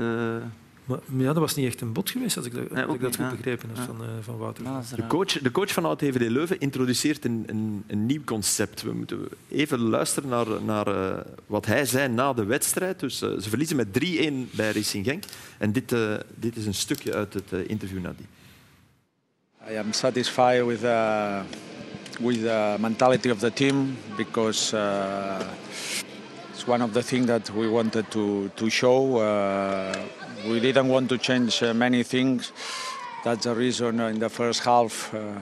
Maar, ja, dat was niet echt een bod geweest, als ik, dat, ik dat goed begrepen heb van, uh, van Wouter. de, coach, de coach van Oud-HVD Leuven introduceert een, een, een, nieuw concept. We moeten even luisteren naar, naar uh, wat hij zei na de wedstrijd. Dus, uh, ze verliezen met 3-1 bij Racing Genk. En dit, dit is een stukje uit het interview na die. I am satisfied with, uh, with the mentality of the team because uh, it's one of the things that we wanted to, to show. Uh, we didn't want to change uh, many things. That's the reason in the first half uh,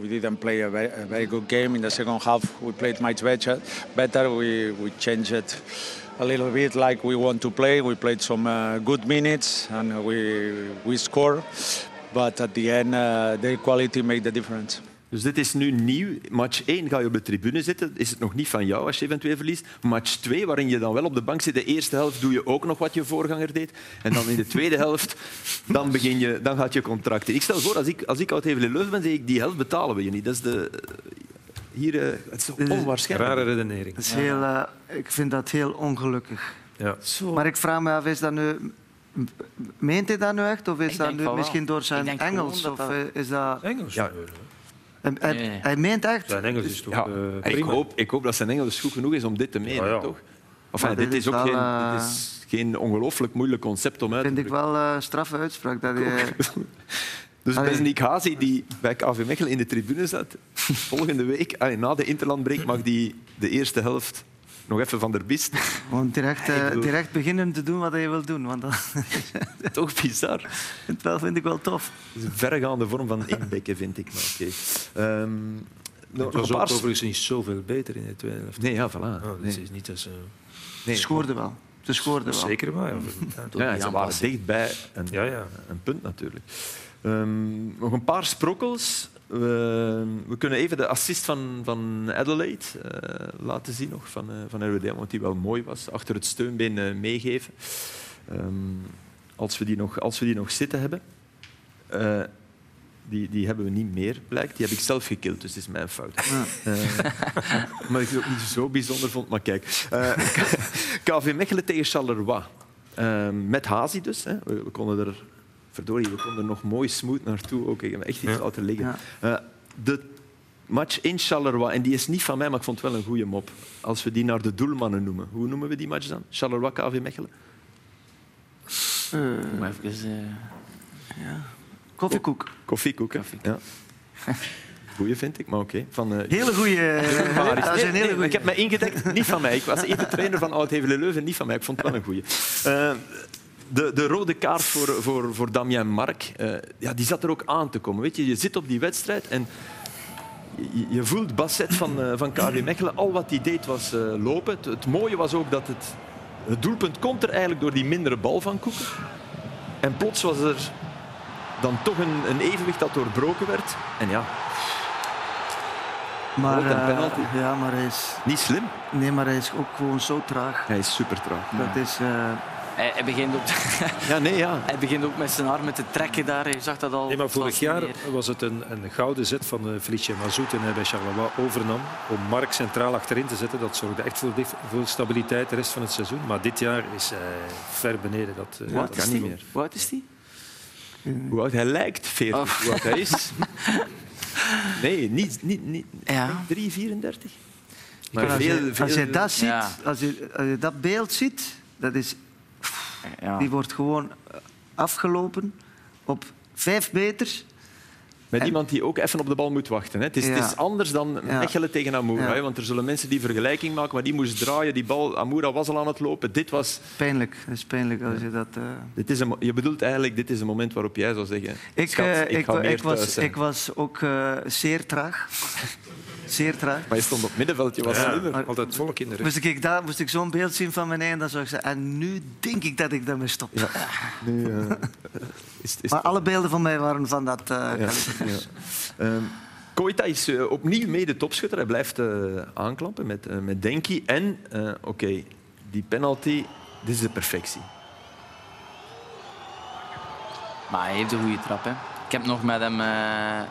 we didn't play a very, a very, good game. In the second half we played much better. Better we we changed it a little bit like we want to play. We played some uh, good minutes and we we score. But at the end, uh, their quality made the difference. Dus dit is nu nieuw. Match 1 ga je op de tribune zitten. Is het nog niet van jou als je eventueel verliest. Match 2, waarin je dan wel op de bank zit. De eerste helft doe je ook nog wat je voorganger deed. En dan in de tweede helft dan begin je, dan gaat je contract in. Ik stel voor, als ik, als ik oud Hevel Leuven ben, zeg ik die helft betalen we je niet. Dat is de... Hier, uh, het is onwaarschijnlijk. Rare redenering. Dat is heel, uh, ik vind dat heel ongelukkig. Ja. Maar ik vraag me af, is dat nu... Meent hij dat nu echt? Of is ik dat nu misschien door zijn Engels? Of eh, is dat... Engels? Ja. En, hij, hij meent echt. Zijn Engels is toch ja, uh, ik, hoop, ik hoop dat zijn Engels goed genoeg is om dit te menen, ja, toch? Enfin, dit, is ook geen, dit is geen ongelooflijk moeilijk concept om uit te vind ik wel uh, straffe uitspraak. Dat je... dus Besnik Hazi, die bij KV Mechelen in de tribune zat, volgende week, allee, na de interlandbreek, mag die de eerste helft nog even van der bist. Gewoon direct, uh, direct beginnen te doen wat je wil doen. Want dat... Toch bizar. Dat vind ik wel tof. Het is een verregaande vorm van inbekken, vind ik. Maar okay. Um, ehm, het was ook overigens niet zoveel beter in de tweede helft. Nee, ja, voilà. Oh, nee. is niet als, uh... nee, Ze scoorden wel. Ze scoorden wel. Zeker wel. Ja, ja, ze waren dichtbij een, ja, ja. een punt natuurlijk. Um, nog een paar sprokkels. We, we, kunnen even de assist van, van Adelaide uh, laten zien nog, van, uh, van RWD, want die wel mooi was. Achter het steunbeen uh, meegeven. Um, als, we die nog, als we die nog zitten hebben. die, die hebben we niet meer, blijkt. Die heb ik zelf gekild, dus dat is mijn fout. Ja. maar ik het ook niet zo bijzonder vond. Maar kijk, KV Mechelen tegen Charleroi. met Hazi dus. Hè. We, we konden er verdorie, we konden er nog mooi smooth naartoe. Ook. Ik heb echt iets laten liggen. Uh, de match in Charleroi, en die is niet van mij, maar ik vond het wel een goede mop. Als we die naar de doelmannen noemen. Hoe noemen we die match dan? Charleroi, KV Mechelen? Uh, even... Uh, ja. Koffiekoek. Koffiekoek, Ja. Goeie vind ik, maar oké. Okay. Uh, hele goede. Uh, nee, nee, ik heb me ingedekt, niet van mij. Ik was even trainer van Oud-Hevelen Leuven, niet van mij. Ik vond het wel een goeie. Uh, de, de rode kaart voor, voor, voor Damien Mark, uh, ja, die zat er ook aan te komen. Weet je, je zit op die wedstrijd en je, je voelt Basset van, uh, van KW Mechelen. Al wat hij deed was uh, lopen. Het, het, mooie was ook dat het, het doelpunt komt er eigenlijk door die mindere bal van Koeken. En plots was er dan toch een, een evenwicht dat doorbroken werd. En ja, maar, penalty. ja, maar hij is... Niet slim? Nee, maar hij is ook gewoon zo traag. Hij is super traag. Dat is... Hij, hij, begint ook, ja, nee, ja. hij begint ook met zijn armen te trekken daar. Je zag dat al. Nee, maar vorig jaar was het een, een gouden zet van uh, Felice Mazout en hij bij Charleroi overnam om Mark centraal achterin te zetten. Dat zorgde echt voor, voor stabiliteit de rest van het seizoen. Maar dit jaar is hij ver beneden. Dat, uh, dat kan niet meer. Hoe oud is hij? Hoe oud hij lijkt? 40. Oh. Hoe oud hij is? nee, niet, niet, niet ja. 3, 34. Maar als, je, veel, als je dat ziet, ja. als, je, als je dat beeld ziet, dat is ja. Die wordt gewoon afgelopen op vijf meter. Met iemand die ook even op de bal moet wachten. Hè. Het, is, het, is, anders dan Mechelen tegen Amoura. Hè, want er zullen mensen die vergelijking maken, maar die moest draaien. Die bal, Amoura was al aan het lopen. Dit was... Pijnlijk. Het is pijnlijk als je dat... Uh... Dit is een, je bedoelt eigenlijk, dit is een moment waarop jij zou zeggen... Ik, Schat, uh, ik, ik, ik was, ik was ook uh, zeer traag. Zeer traag. Maar je stond op middenveld, je was ja, slimmer. Altijd volk in de rug. Moest ik, daar, moest ik zo'n beeld zien van mijn eind, dan zou ik zeggen... En nu denk ik dat ik daarmee stop. Ja. Nu, uh, is, is maar alle beelden van mij waren van dat... Uh, ja. um, Koita is uh, opnieuw mede topschutter. Hij blijft uh, aanklampen met, uh, met Denki. En, oké, okay, die penalty, dit is de perfectie. Maar hij heeft een goede trap. Hè. Ik heb nog met hem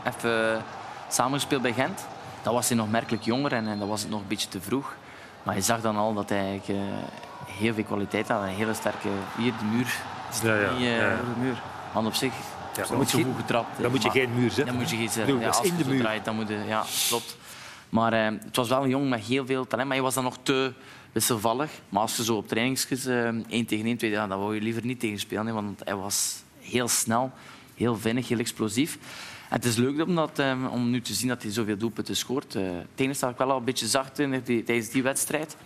even samengespeeld bij Gent. Dat was hij nog merkelijk jonger en, en dat was het nog een beetje te vroeg. Maar je zag dan al dat hij uh, heel veel kwaliteit had. Een hele sterke... Hier, de muur. Ja, ja. Die, uh, ja, de muur. Op zich. Ja, dan moet je, goed getrapt. Dan moet je geen muur zetten. Dan moet je geen zetten. Ja, als in de muur. Draait, dan moet je, ja, klopt. Maar uh, het was wel een jongen met heel veel talent. Maar hij was dan nog te wisselvallig. Maar als je zo op trainingsjes uh, 1 tegen 1, 2, dan wou je liever niet tegen spelen. Want hij was heel snel, heel vinnig, heel explosief het is leuk om, dat, um, om nu te zien dat hij zoveel doelpunten scoort. Uh, het enige dat ik wel al een beetje zag tijdens die wedstrijd,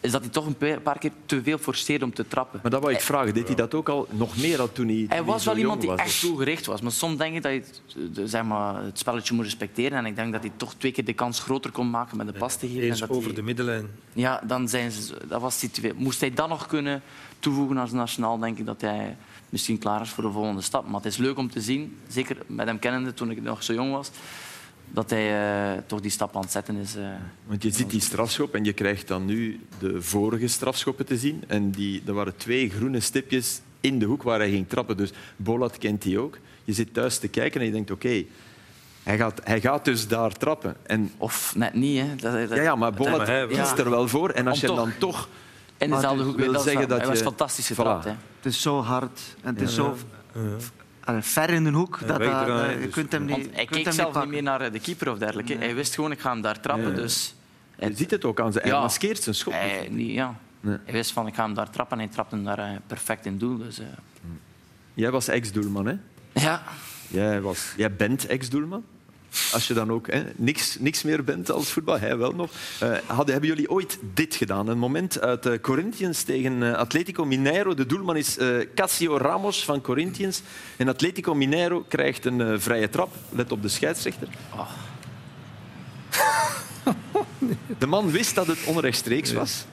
is dat hij toch een paar keer te veel forceerde om te trappen. Maar dat wou ik vragen. Deed hij dat ook al nog meer dan toen hij Hij was wel iemand die was. echt toegericht was. Maar soms denk ik dat je zeg maar, het spelletje moet respecteren. En ik denk dat hij toch twee keer de kans groter kon maken met de pas te geven. Eens dat over hij... de middenlijn. Ja, dan zijn ze, dat was die. Moest hij dat nog kunnen toevoegen als nationaal, denk ik dat hij misschien klaar is voor de volgende stap. Maar het is leuk om te zien, zeker met hem kennende toen ik nog zo jong was, dat hij uh, toch die stap aan het zetten is. Uh, Want je ziet die strafschop en je krijgt dan nu de vorige strafschoppen te zien. En die, er waren twee groene stipjes in de hoek waar hij ging trappen. Dus Bolat kent die ook. Je zit thuis te kijken en je denkt, oké, okay, hij gaat, hij gaat dus daar trappen. En... Of net niet. Hè. Dat, dat... Ja, ja, maar Bolat kiest er wel voor. En als je dan toch in dezelfde hoek wil zeggen dat hij was fantastisch getrapt. Voilà. Het is zo hard en het is zo ver in de hoek. dat, dat, je kunt hem niet. hij keek zelf niet meer naar de keeper of dergelijke. Hij wist gewoon, ik ga hem daar trappen. Dus je ziet het ook aan zijn. Hij maskeert zijn schop. Hij, niet, ja. hij wist van, ik ga hem daar trappen en hij trapte hem daar uh, perfect in doel. Dus, uh. Jij was ex-doelman, hè? Ja. Jij, was, jij bent ex-doelman? Als je dan ook hè, niks, niks meer bent als voetbal, hij wel nog. Uh, hadden, hebben jullie ooit dit gedaan? Een moment uit uh, Corinthians tegen uh, Atletico Mineiro. De doelman is Cassio Ramos van Corinthians. En Atletico Mineiro krijgt een vrije trap. Let op de scheidsrechter. Oh. De man wist dat het onrechtstreeks was.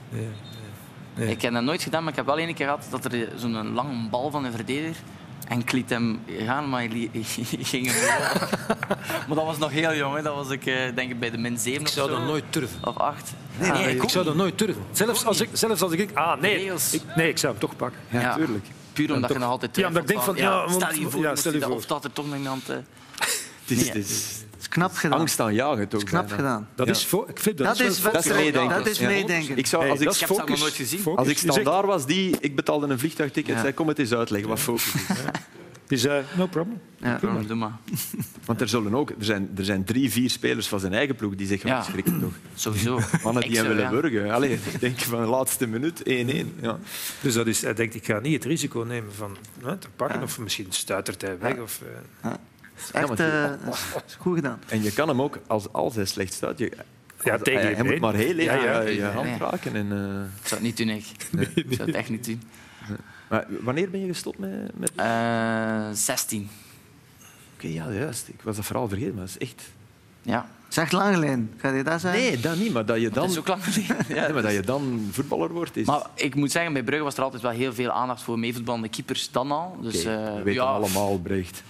Ik heb dat nooit gedaan, maar ik heb wel één keer gehad dat er zo'n lange bal van een verdediger en ik liet hem gaan, maar hij ging hem Maar dat was nog heel jong. Hè. Dat was ik eh, denk ik bij de min 7 Ik zou dat nooit durven. Of 8. Nee, nee, ik, ik zou dat nooit durven. Zelfs als ik, zelfs als ik... Ah, nee. Ik, nee, ik zou hem toch pakken. Ja, natuurlijk. Puur omdat je nog altijd Ja, omdat ik denk van... Ja, stel je voor, ja, stel je voor. of dat er toch iemand... Uh, het is, is, is knap gedaan. Angst aan jagen toch? knap bijna. gedaan. Dat is voor, ik vind dat, dat is, dat is meedenken. Dat is meedenken. Ik zou, als hey, ik, ik heb het nog nooit gezien. Als ik standaard was, die, ik betaalde een vliegtuigticket, ja. zei kom het eens uitleggen wat focus is. Die zei, no problem. Ja, doe maar. Want er, zullen ook, er, zijn, er zijn drie, vier spelers van zijn eigen ploeg die zich gaan ja. schrikken. Toch? Sowieso. Mannen die hem willen ja. burgen. Allee, ik denk van de laatste minuut 1-1. Ja. Dus dat is, hij denkt, ik ga niet het risico nemen van hè, te pakken. Ja. Of misschien stuitert hij weg. Of, uh... Echt uh, goed gedaan. En je kan hem ook, als, als hij slecht staat... Je, ja, als, tegen hij, hij moet maar heel even ja, ja, je hand raken. En, uh... Ik zou het niet doen, ik. Nee. Ik zou het echt niet doen. Maar wanneer ben je gestopt met... met... Uh, 16. Oké, okay, ja, juist. Ik was dat vooral vergeten, maar dat is echt... Ja. Zeg Langelijn, ga je dat zeggen? Nee, dat niet, maar dat je dan... Dat is ook lang geleden. Ja, nee, maar dat je dan voetballer wordt. Is... Maar ik moet zeggen, bij Brugge was er altijd wel heel veel aandacht voor meevoetballende keepers dan al. Dus, okay, uh, we weten ja. allemaal, Brecht.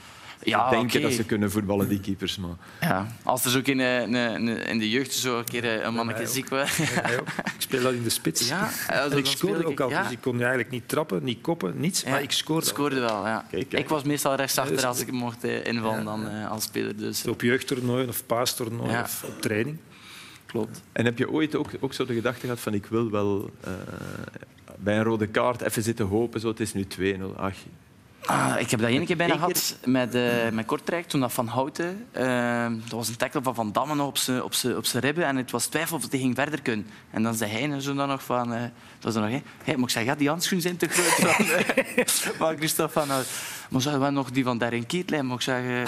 Ja, denken okay. dat ze kunnen voetballen, die keepers. Maar... Ja, als er zo in, in, in de jeugd zo een keer een mannetje ziek was. Ja, ik speel dat in de spits. Ja, en ik scoorde ook altijd. Dus ik kon eigenlijk niet trappen, niet koppen, niets. Maar ik scoorde. scoorde wel, ja. Kijk, kijk. Ik was meestal rechtsachter als ik mocht invallen dan als speler. Dus. Op jeugdtoernooien of paastoernooien ja. of op training. Klopt. En heb je ooit ook, ook zo de gedachte gehad van ik wil wel uh, bij een rode kaart even zitten hopen, zo, het is nu 2-0. Ach, Ah, ik heb dat één keer bijna gehad met, uh, met Kortrijk, toen dat Van Houten... Uh, dat was een tackle van Van Damme op zijn op op ribben en het was twijfel of hij ging verder kunnen. En dan zei hij zo dan nog van... Uh, dat was dan nog, hey, moet ik zeggen, ja, die handschoenen zijn te groot van, van Christophe van Maar zou wel nog die van Darren Kietlijn, moet ik zeggen.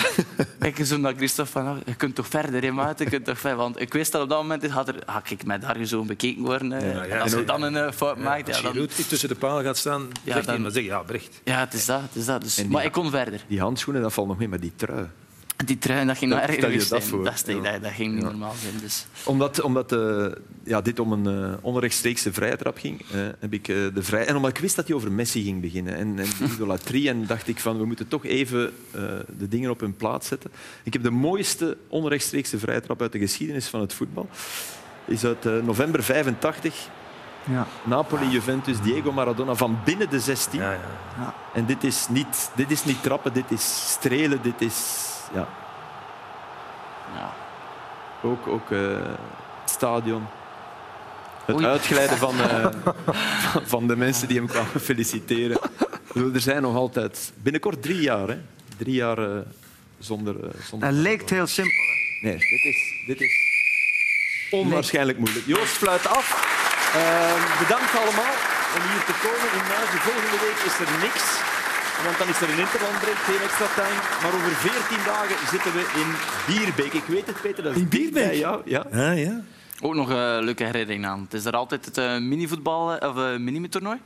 ik zo naar Christophe van, je kunt toch verder, in maat? Je kunt toch verder. Want ik wist dat op dat moment had, er, had ik met daar zo bekeken worden. Ja, ja. als je dan een fout maakt... Als je dan... tussen de palen gaat staan, ja, dan... maar zeg ja, Brecht. Ja, het is dat. Het is dat. Dus, maar ik kon verder. Die handschoenen, dat valt nog mee, maar die trui. Die trui, dat ging nog erger dat, dat, dat, dat, ging niet normaal zijn. Dus. Omdat, omdat uh, ja, dit om een uh, onrechtstreekse vrije trap ging, uh, heb ik de vrij... En omdat ik wist dat hij over Messi ging beginnen en, en idolatrie, en dacht ik van we moeten toch even de dingen op hun plaats zetten. Ik heb de mooiste onrechtstreekse vrije trap uit de geschiedenis van het voetbal. Is uit november 85. Ja. Napoli, Juventus, Diego Maradona van binnen de 16. Ja, ja. En dit is, niet, dit is niet trappen, dit is strelen, dit is ja. ja. Ook, ook uh, het stadion. Het Oei. uitglijden van, uh, van de mensen die hem kwamen feliciteren. Er zijn nog altijd binnenkort drie jaar. Hè? Drie jaar uh, zonder, zonder. Dat lijkt heel simpel. Hè? Nee, dit is, dit is onwaarschijnlijk moeilijk. Joost fluit af. Uh, bedankt allemaal om hier te komen in Muizen. Volgende week is er niks. Want dan is er een interlandbreek, geen extra time. Maar over 14 dagen zitten we in Bierbeek. Ik weet het, Peter. Dat is in Bierbeek? Ja, ja. ja, ja. Ook nog een leuke herinnering aan. Het is er altijd het uh, minivoetbal of uh, minimitoernooi.